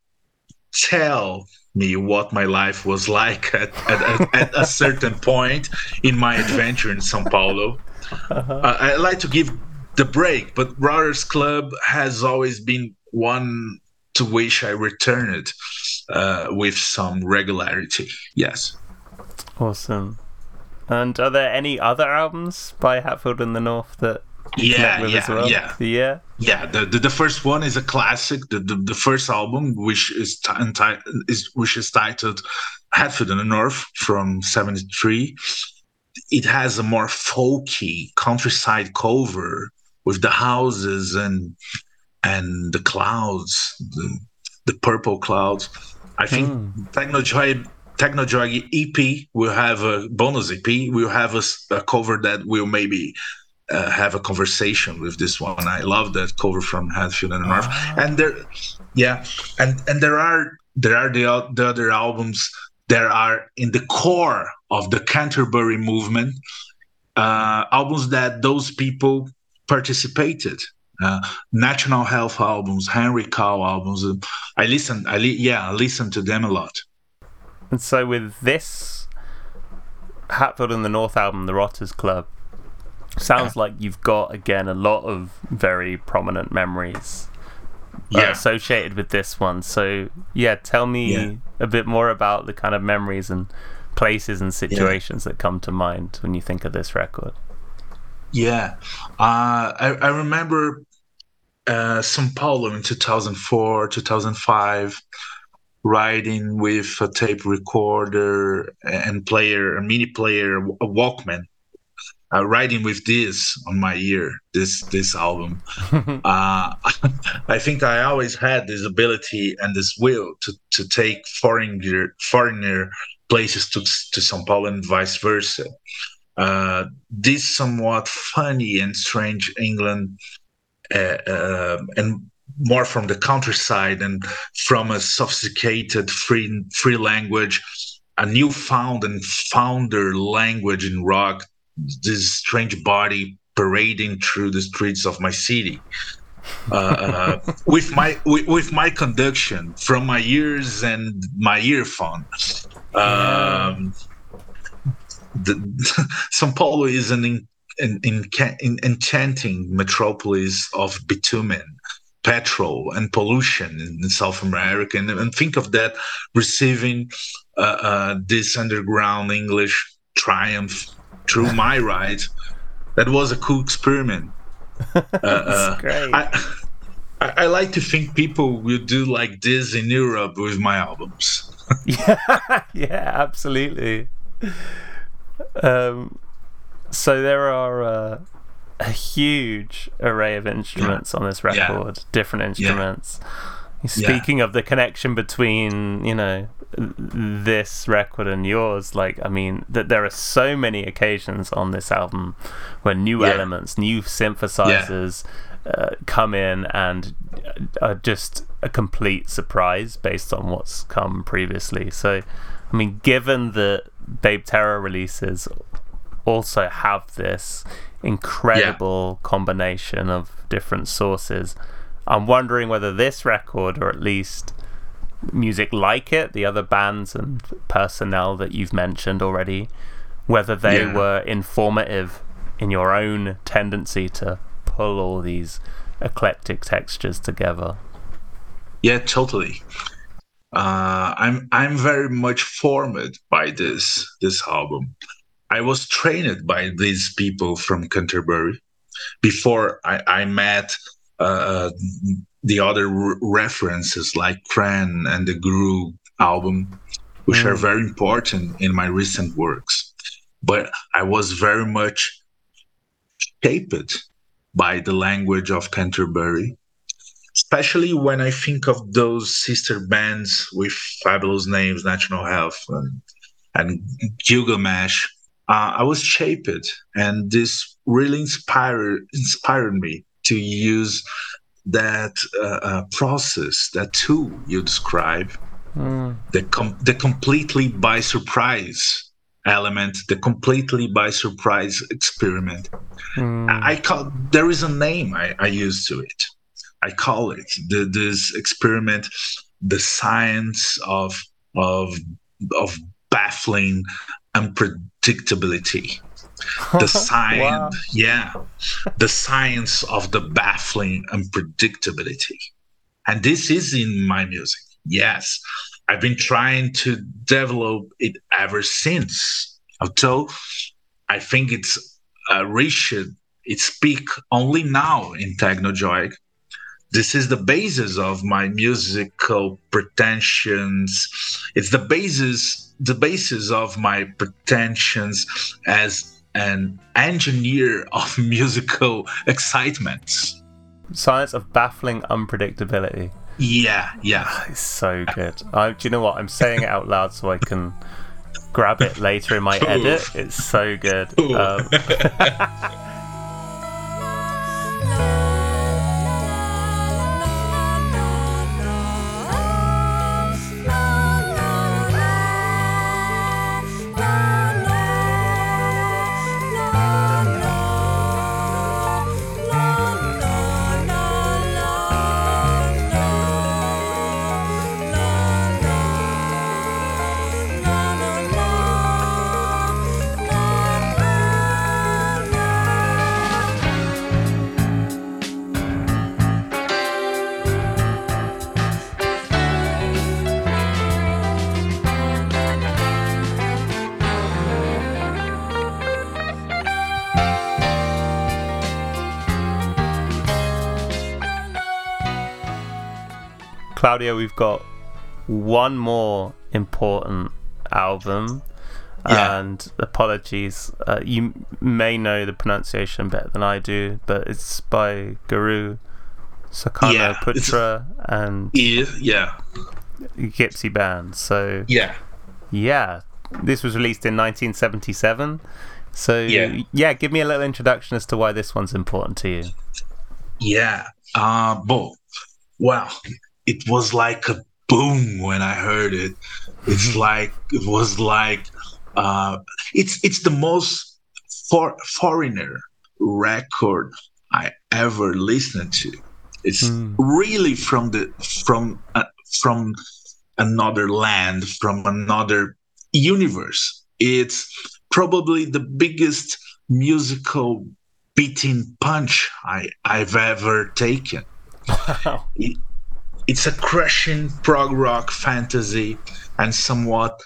tell me what my life was like at, at, at, a certain point in my adventure in São Paulo. Uh, I like to give the break, but Rotters Club has always been one to which I returned uh, with some regularity. Yes. Awesome. And are there any other albums by Hatfield in the North that Yeah, yeah, as well? yeah. Yeah. Yeah, the, the, the first one is a classic. The the, the first album, which is, ti- enti- is which is titled Hatfield in the North from '73. It has a more folky countryside cover with the houses and and the clouds, the, the purple clouds. I think Hmm. Teghnojoyg Teghnojoyg EP will have a bonus EP. We'll have a cover that will maybe uh, have a conversation with this one. I love that cover from Hatfield and North. Ah. And there, yeah, and and there are there are the, the other albums that are in the core of the Canterbury movement, uh, albums that those people participated. Uh, National Health albums, Henry Cow albums. uh, I listen. I li- yeah, I listen to them a lot. And so with this Hatfield and the North album, The Rotters Club, sounds like you've got again a lot of very prominent memories uh, Yeah. associated with this one. So yeah, tell me Yeah. a bit more about the kind of memories and places and situations that come to mind when you think of this record. Yeah, uh, I, I remember uh, Sao Paulo in 2004, 2005, riding with a tape recorder and player, a mini player, a Walkman. Uh, riding with this on my ear, this this album. uh, I think I always had this ability and this will to to take foreigner foreigner places to to São Paulo and vice versa. Uh, this somewhat funny and strange England uh, uh, and more from the countryside and from a sophisticated free free language, a newfound and founder language in rock. This strange body parading through the streets of my city. Uh, uh, with my with, with, my conduction from my ears and my earphone. Um, the, São Paulo is an an, an enchanting metropolis of bitumen, petrol, and pollution in South America. And, and think of that receiving uh, uh, this underground English triumph through my ride. That was a cool experiment. Uh, uh, great. I, I, I like to think people will do like this in Europe with my albums. yeah, yeah, absolutely. Um, so there are uh, a huge array of instruments yeah. on this record, yeah. different instruments. Yeah. Speaking of the connection between, you know, this record and yours, like I mean, that there are so many occasions on this album where new elements, new synthesizers uh, come in and are just a complete surprise based on what's come previously. So, I mean, given that Babe Terror releases also have this incredible yeah. combination of different sources. I'm wondering whether this record, or at least music like it, the other bands and personnel that you've mentioned already, whether they yeah. were informative in your own tendency to pull all these eclectic textures together. Yeah, totally. Uh, I'm I'm very much formed by this this album. I was trained by these people from Canterbury before I, I met uh, the other references like Kraan and the Guruh album, which mm. are very important in my recent works. But I was very much shaped by the language of Canterbury, especially when I think of those sister bands with fabulous names, National Health and, and Gilgamesh uh, I was shaped, and this really inspired inspired me to use that uh, uh, process, that tool you describe, mm. the com- the completely by surprise element, the completely by surprise experiment. Mm. I, I call there is a name I, I use to it. I call it the, this experiment, the science of of of baffling unpredictability. The science wow. yeah. The science of the baffling unpredictability. And this is in my music yes. I've been trying to develop it ever since. Although i think it's uh, reached its peak only now in Teghnojoyg this is the basis of my musical pretensions it's the basis the basis of my pretensions as an engineer of musical excitements. Science of baffling unpredictability. Yeah, yeah. It's so good. I, do you know what? I'm saying it out loud so I can grab it later in my edit. It's so good. Um, Claudio, we've got one more important album. Yeah. And apologies, uh, you may know the pronunciation better than I do, but it's by Guruh Sukarno Yeah, Putra and Yeah, yeah, Gipsy Band. So yeah. yeah, this was released in 1977. So Yeah. yeah, give me a little introduction as to why this one's important to you. Yeah. Uh, but wow, it was like a boom when I heard it. It's like it was like uh, it's it's the most for, foreigner record I ever listened to. It's Mm. really from the from uh, from another land, from another universe. It's probably the biggest musical beating punch I, I've ever taken. Wow. It's a crushing prog rock fantasy and somewhat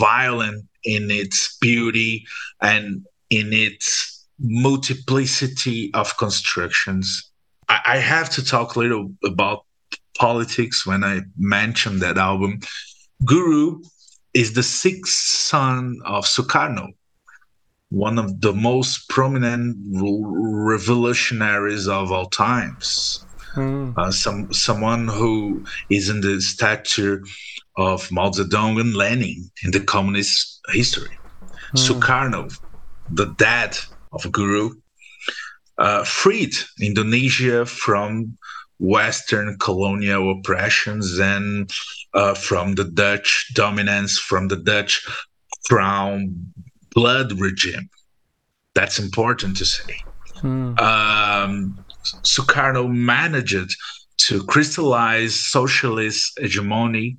violent in its beauty and in its multiplicity of constructions. I, I have to talk a little about politics when I mention that album. Guruh is the sixth son of Sukarno, one of the most prominent revolutionaries of all times. Mm. Uh, some someone who is in the stature of Mao Zedong and Lenin in the communist history. Sukarno, the dad of Guruh, uh, freed Indonesia from Western colonial oppressions and uh, from the Dutch dominance, from the Dutch crown blood regime. That's important to say. Mm. Um, Sukarno managed to crystallize socialist hegemony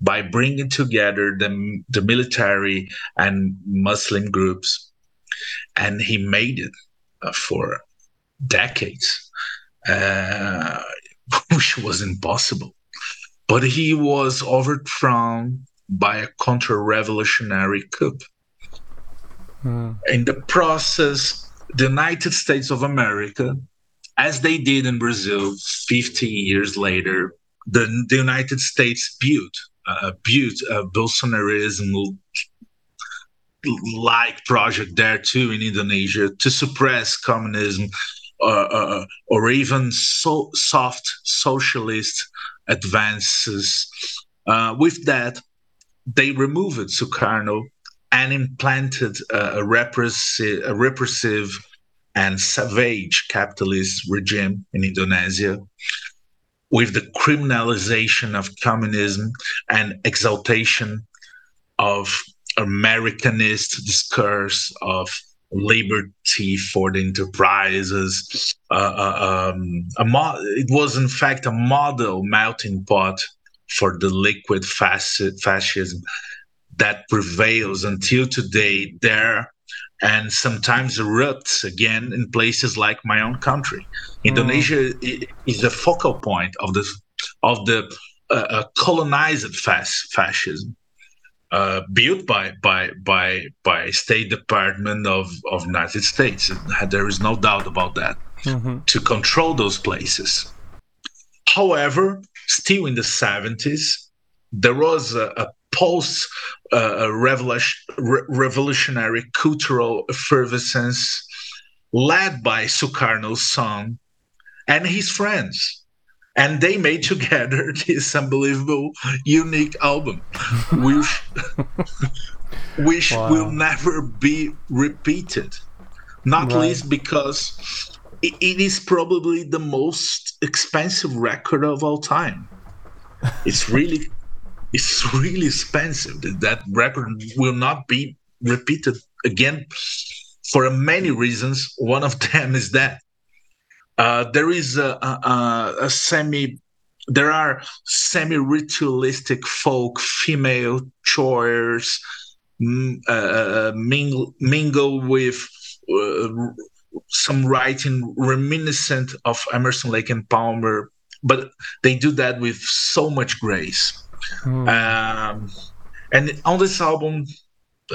by bringing together the, the military and Muslim groups. And he made it uh, for decades, uh, which was impossible. But he was overthrown by a counter revolutionary coup. Mm. In the process, the United States of America, as they did in Brazil 50 years later, the, the United States built uh, built a Bolsonarism like project there too in Indonesia to suppress communism uh, uh, or even so soft socialist advances. Uh, with that, they removed Sukarno and implanted a, a repressive and savage capitalist regime in Indonesia with the criminalization of communism and exaltation of Americanist discourse of liberty for the enterprises. Uh, uh, um, mo- it was, in fact, a model melting pot for the liquid fasc- fascism that prevails until today there and sometimes erupts again in places like my own country. Indonesia i- is a focal point of the of the uh, uh, colonized fas- fascism. Uh, built by by by by State Department of of United States. There is no doubt about that. hmm To control those places. However, still in the 70s, there was a, a post uh, revolution, re- revolutionary cultural effervescence led by Sukarno's son and his friends. And they made together this unbelievable, unique album, which, which Wow. will never be repeated. Not Right. least because it, it is probably the most expensive record of all time. It's really, it's really expensive. That record will not be repeated again for many reasons. One of them is that uh, there is a, a, a semi. There are semi-ritualistic folk female chores mm, uh, mingle, mingle with uh, some writing reminiscent of Emerson, Lake and Palmer, but they do that with so much grace. Mm. Um, and on this album,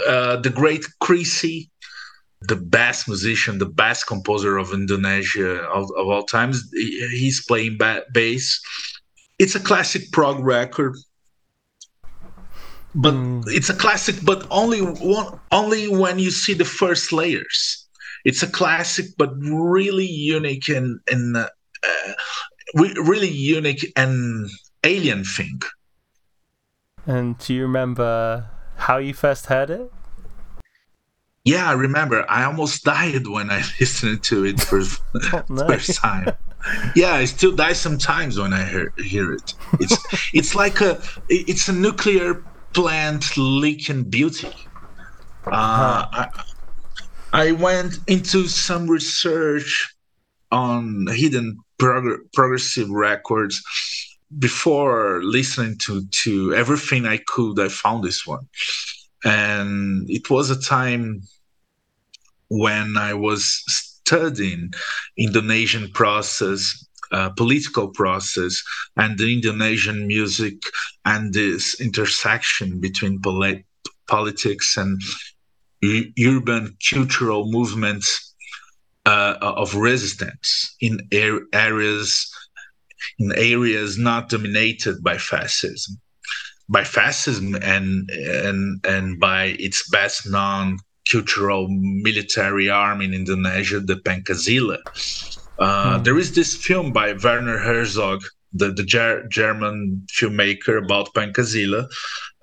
uh, the great Chrisye, the best musician, the best composer of Indonesia of, of all times, he's playing ba- bass. it's a classic prog record but mm. it's a classic but only one only when you see the first layers it's a classic but really unique and and uh, really unique and alien thing and do you remember how you first heard it yeah i remember i almost died when i listened to it for oh, no. first time yeah, I still die sometimes when I hear, hear it. It's it's like a it's a nuclear plant leaking beauty. Uh, I, I went into some research on hidden prog- progressive records before listening to to everything I could. I found this one, and it was a time when I was studying Indonesian process, uh, political process, and the Indonesian music, and this intersection between polit- politics and u- urban cultural movements uh, of resistance in areas in areas not dominated by fascism by fascism and and and by its best known cultural military arm in Indonesia, the Pancasila. Uh, hmm. There is this film by Werner Herzog, the, the Ger- German filmmaker about Pancasila,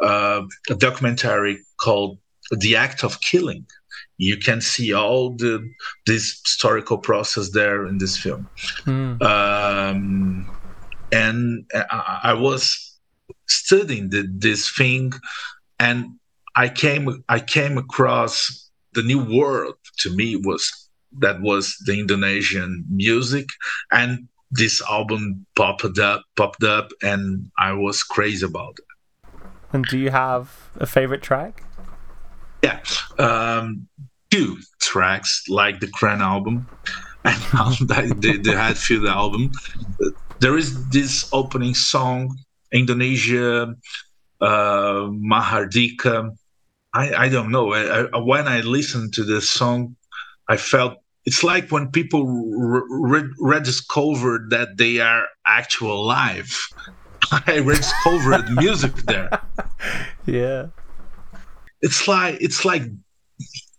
uh, a documentary called The Act of Killing. You can see all the this historical process there in this film. Hmm. Um, and I, I, was studying the, this thing, and I came I came across the new world to me was that was the Indonesian music and this album popped up popped up and I was crazy about it. And do you have a favorite track? Yeah. Um, two tracks like the Kraan album and the, the Hatfield album. There is this opening song, Indonesia, uh, Mahardika, I, I don't know. I, I, when I listened to this song, I felt it's like when people re- rediscovered that they are actual live. I rediscovered music there. Yeah. It's like it's like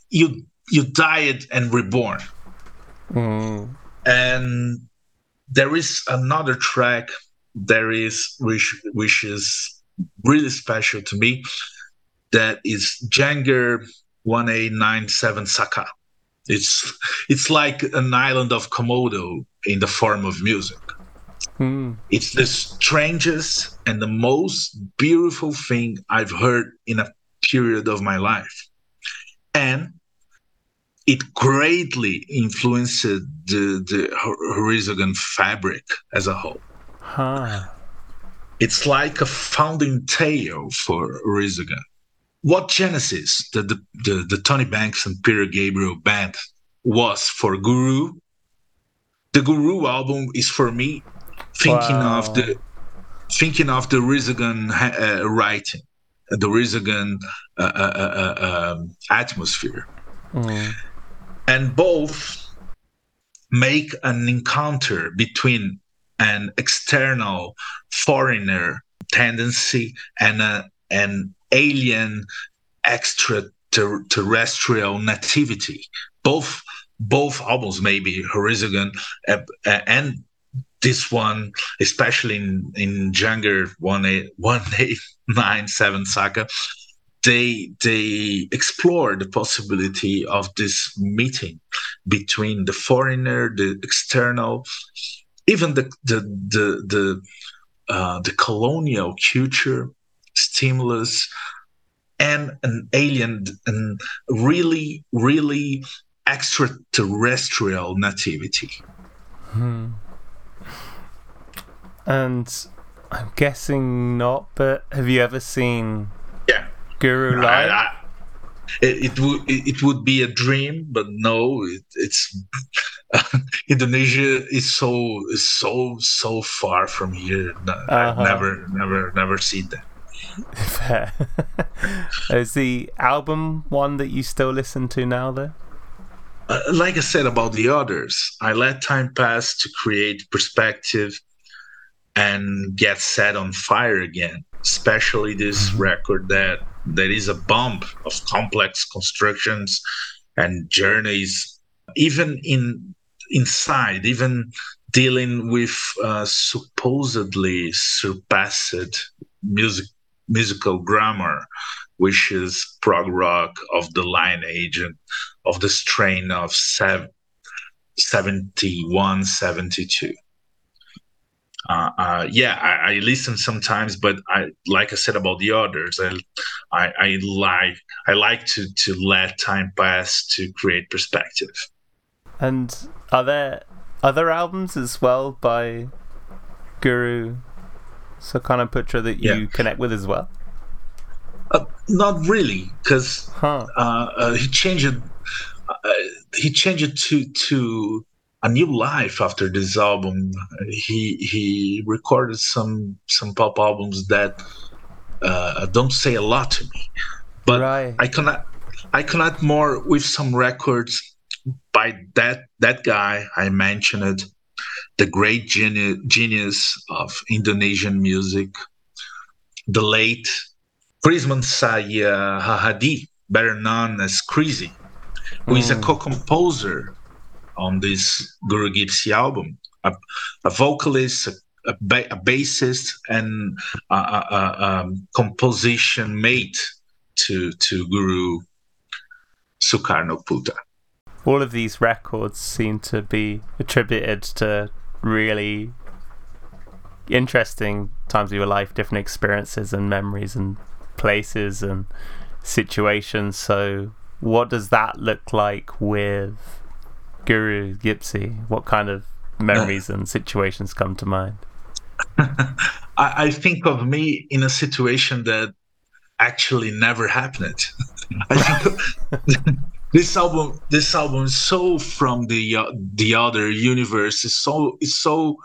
you you died and reborn. Mm. And there is another track there is which which is really special to me that is Janger 1897 Saka. It's it's like an island of Komodo in the form of music. Hmm. It's the strangest and the most beautiful thing I've heard in a period of my life. And it greatly influenced the, the Horizogon fabric as a whole. Huh. It's like a founding tale for Horizogon what Genesis, the, the, the, the Tony Banks and Peter Gabriel band, was for Guruh, the Guruh album is for me thinking wow. of the thinking of the Horizogon uh, writing, the Horizogon uh, uh, uh, uh um, atmosphere, mm. and both make an encounter between an external foreigner tendency and a, an alien extraterrestrial nativity. Both both albums, maybe Horizogon uh, and this one, especially in in Janger one eight one eight nine seven Saka, they they explore the possibility of this meeting between the foreigner, the external, even the the the the, uh, the colonial culture stimulus and an alien and really really extraterrestrial nativity hmm. And i'm guessing not but have you ever seen yeah Guruh live I, I, it, it would it would be a dream but no it, it's indonesia is so so so far from here uh-huh. i've never never never seen that Fair. Is the album one that you still listen to now, though? Uh, like I said about the others, I let time pass to create perspective, and get set on fire again. Especially this mm-hmm. record that that is a bump of complex constructions and journeys, even in inside, even dealing with uh, supposedly surpassed music musical grammar, which is prog rock of the lineage and of the strain of sev- 71, 72. Uh, uh, yeah, I, I, listen sometimes, but I, like I said about the others, I, I, I like, I like to to let time pass to create perspective. And are there other albums as well by Guruh Sukarnoputra that you yeah. connect with as well? Uh, not really, because huh. uh, uh, he changed. Uh, he changed to to a new life after this album. He he recorded some some pop albums that uh, don't say a lot to me, but right. I cannot I connect more with some records by that that guy I mentioned, the great geni- genius of Indonesian music, the late Krisman Saya Hadi, better known as Chrisye, who mm. is a hmm. co-composer on this Guruh Gipsy album, a, a vocalist, a, a, ba- a, bassist, and a, composition mate to to Guruh Sukarnoputra all of these records seem to be attributed to really interesting times of your life, different experiences and memories and places and situations. So, what does that look like with Guruh Gipsy? What kind of memories and situations come to mind? I think of me in a situation that actually never happened. I think this album this album is so from the uh, the other universe it's so it's so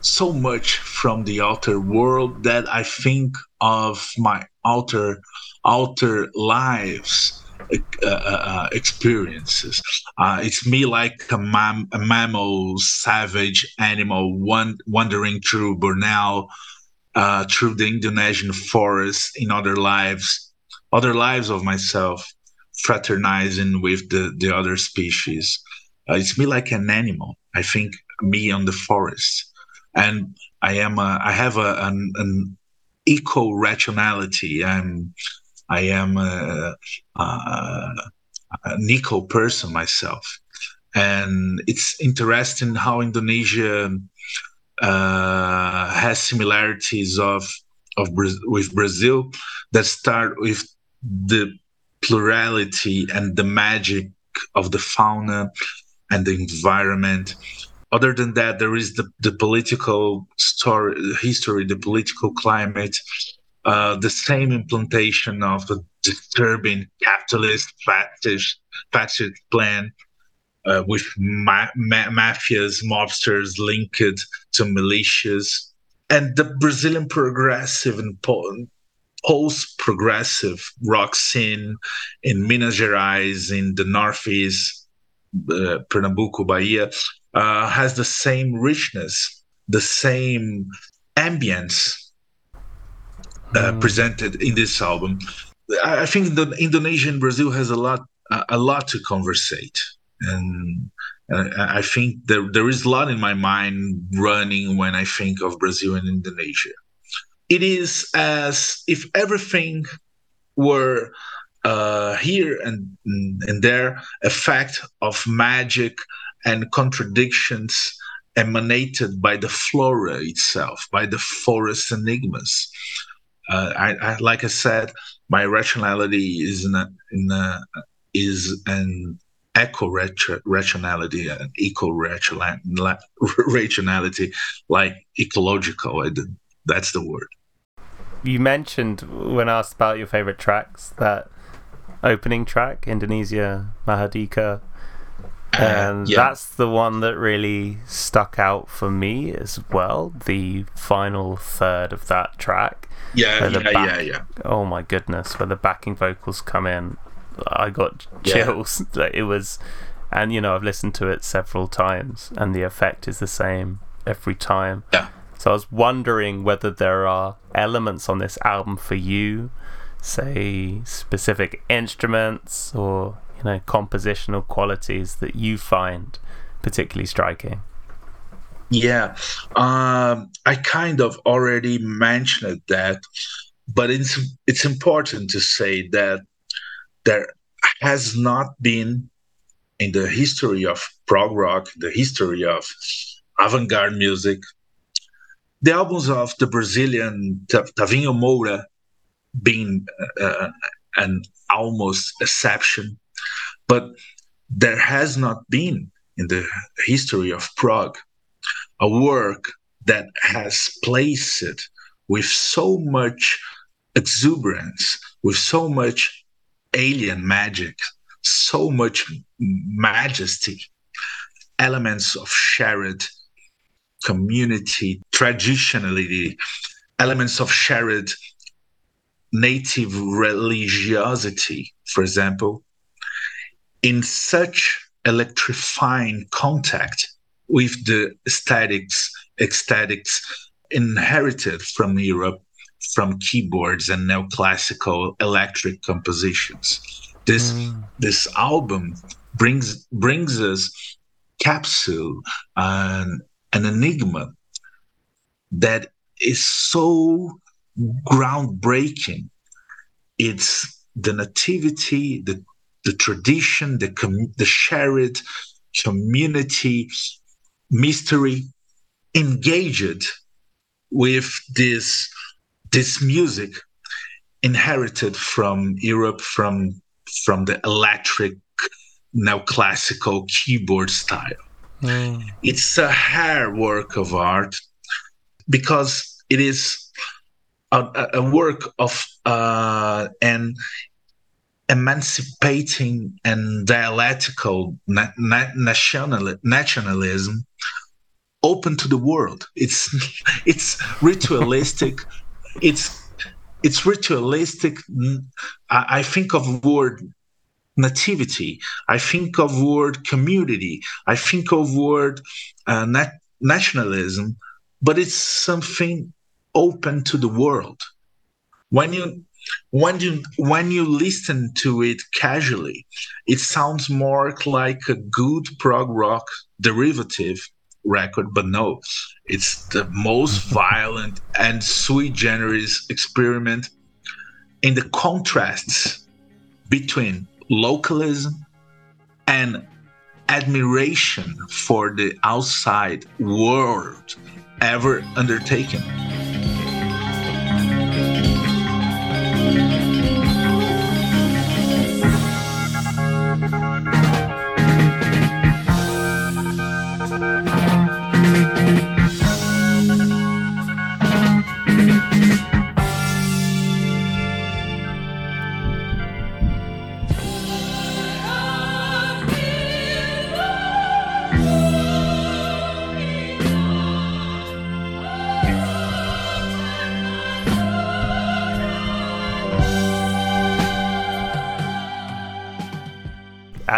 so much from the outer world that i think of my outer outer lives uh, uh, uh experiences uh, it's me like a, mam- a mammal savage animal one wandering through Borneo uh, through the indonesian forest in other lives other lives of myself fraternizing with the, the other species. Uh, it's me like an animal. I think me on the forest, and I am a, I have a, an, an eco rationality. I'm I am a, a, eco person myself, and it's interesting how Indonesia uh, has similarities of of with Brazil that start with the plurality and the magic of the fauna and the environment. Other than that, there is the, the political story, history, the political climate, uh, the same implantation of a disturbing capitalist fascist, fascist plan uh, with ma- ma- mafias, mobsters linked to militias, and the Brazilian progressive and po- post progressive rock scene in Minas Gerais, in the Northeast, uh, Pernambuco, Bahia, uh, has the same richness, the same ambience uh, mm. presented in this album. I, I think the Indonesia and Brazil has a lot, a lot to conversate, and I think there there is a lot in my mind running when I think of Brazil and Indonesia it is as if everything were uh, here and and there a fact of magic and contradictions emanated by the flora itself, by the forest enigmas. Uh, I, I, like I said, my rationality is in a, in a, is an eco rationality, an eco rationality, like ecological. That's the word you mentioned when asked about your favorite tracks that opening track, Indonesia Mahardika. Uh, and yeah. that's the one that really stuck out for me as well. The final third of that track. Yeah, yeah, back, yeah, yeah. Oh my goodness, where the backing vocals come in, I got chills. Yeah. it was, and you know, I've listened to it several times, and the effect is the same every time. Yeah So I was wondering whether there are elements on this album for you, say specific instruments or you know compositional qualities that you find particularly striking. Yeah, um, I kind of already mentioned that, but it's it's important to say that there has not been in the history of prog rock, the history of avant-garde music, the albums of the Brazilian Tavinho Moura being uh, an almost exception, but there has not been in the history of prog a work that has placed it with so much exuberance, with so much alien magic, so much majesty, elements of shared community, traditionality, elements of shared native religiosity, for example, in such electrifying contact with the aesthetics, aesthetics inherited from Europe, from keyboards and neoclassical electric compositions. This mm. this album brings brings us capsule and an enigma that is so groundbreaking. It's the nativity, the the tradition, the com- the shared community mystery engaged with this this music inherited from Europe from from the electric neoclassical keyboard style. Mm. It's a hair work of art because it is a, a work of uh, an emancipating and dialectical na- na- national- nationalism open to the world. It's it's ritualistic. it's it's ritualistic. I, think of word nativity. I think of word community. I think of word uh, nat- nationalism. But it's something open to the world. When you when you when you listen to it casually, it sounds more like a good prog rock derivative record, but no, it's the most violent and sui generis experiment in the contrasts between localism and admiration for the outside world ever undertaken.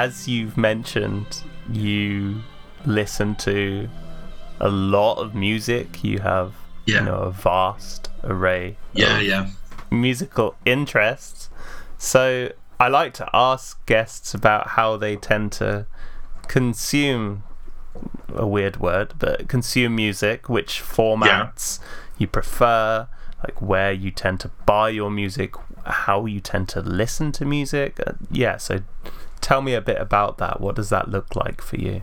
As you've mentioned, you listen to a lot of music. You have yeah. you know a vast array yeah, yeah. musical interests. So I like to ask guests about how they tend to consume a weird word, but consume music, which formats yeah. you prefer, like where you tend to buy your music, how you tend to listen to music. Uh, yeah, so tell me a bit about that. What does that look like for you?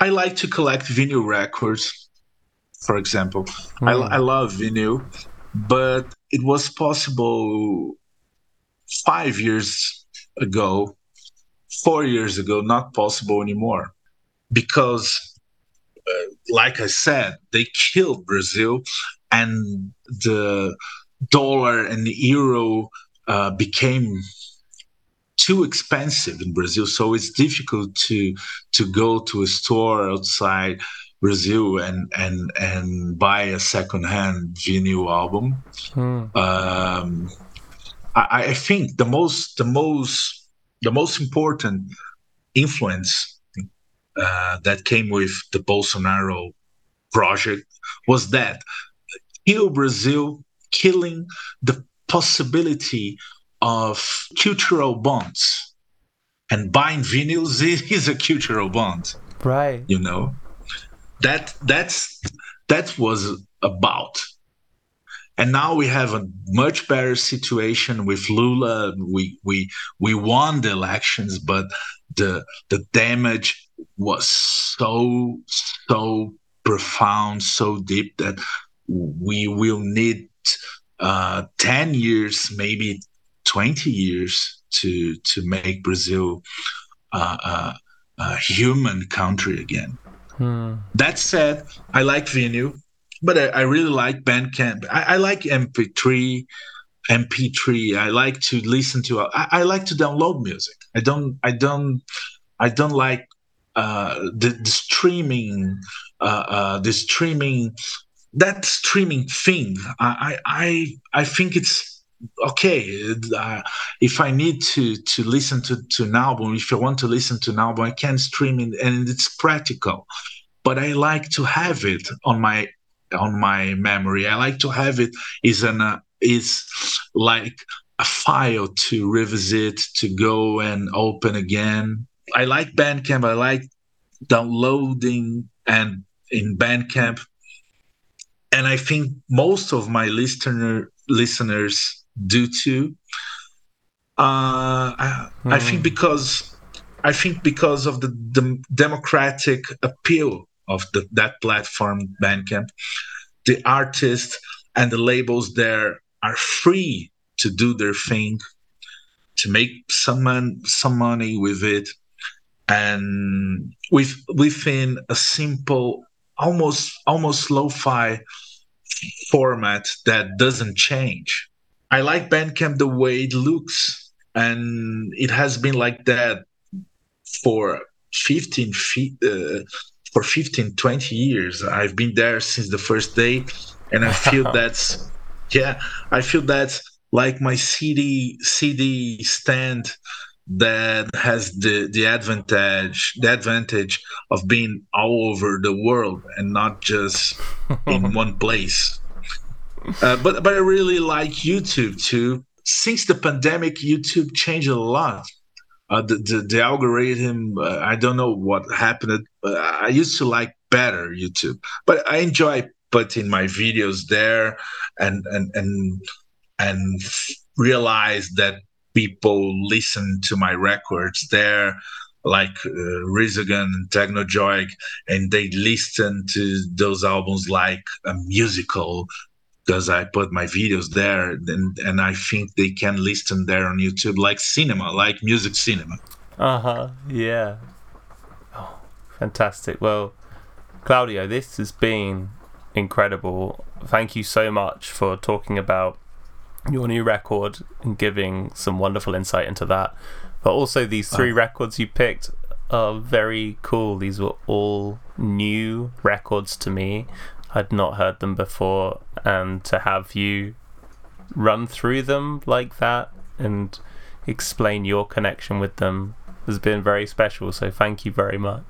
I like to collect vinyl records, for example. Mm. I, hmm. I love vinyl, but it was possible five years ago, four years ago, not possible anymore. Because, uh, like I said, they killed Brazil and the dollar and the euro uh, became too expensive in Brazil, so it's difficult to to go to a store outside Brazil and and and buy a secondhand vinyl album. Hmm. Um, I, I think the most the most the most important influence uh, that came with the Bolsonaro project was that kill Brazil, killing the possibility of cultural bonds. And buying vinyls is a cultural bond. Right. You know? That that's that was about. And now we have a much better situation with Lula. We we we won the elections, but the the damage was so so profound, so deep that we will need uh, 10 years, maybe 20 years to to make Brazil uh, a human country again. Hmm. That said, I like vinyl, but I, I really like Bandcamp. I, I, like MP3, MP3. I like to listen to. I, I, like to download music. I don't. I don't. I don't like uh, the, the streaming. Uh, uh, the streaming. That streaming thing. I. I. I think it's okay uh, if i need to to listen to, to an album if i want to listen to an album i can stream it and it's practical. But i like to have it on my on my memory. I like to have it is an uh, is like a file to revisit to go and open again. I like bandcamp. I like downloading and in bandcamp. And i think most of my listener listeners do to. Uh, I, mm. I, think hmm. because I think because of the, the democratic appeal of the, that platform, Bandcamp, the artists and the labels there are free to do their thing, to make some man, some money with it, and with within a simple, almost almost lo-fi format that doesn't change. I like Bandcamp the way it looks, and it has been like that for 15 feet, uh, for 15, 20 years. I've been there since the first day, and I feel that's yeah, I feel that's like my CD CD stand that has the the advantage the advantage of being all over the world and not just in one place uh, but but I really like YouTube too. Since the pandemic, YouTube changed a lot. Uh, the, the, the algorithm, uh, I don't know what happened. I used to like better YouTube, but I enjoy putting my videos there and and and and realize that people listen to my records there like uh, and Teghnojoyg, and they listen to those albums like a musical because I put my videos there and, and I think they can listen there on YouTube like cinema, like music cinema. Uh huh. Yeah. Oh, fantastic. Well, Claudio, this has been incredible. Thank you so much for talking about your new record and giving some wonderful insight into that. But also, these three uh, records you picked are very cool. These were all new records to me. I'd not heard them before, and to have you run through them like that and explain your connection with them has been very special. So thank you very much.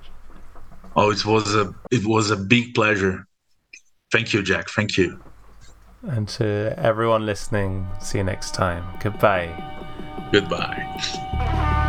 Oh, it was a it was a big pleasure. Thank you, Jack. Thank you. And to everyone listening, see you next time. Goodbye. Goodbye.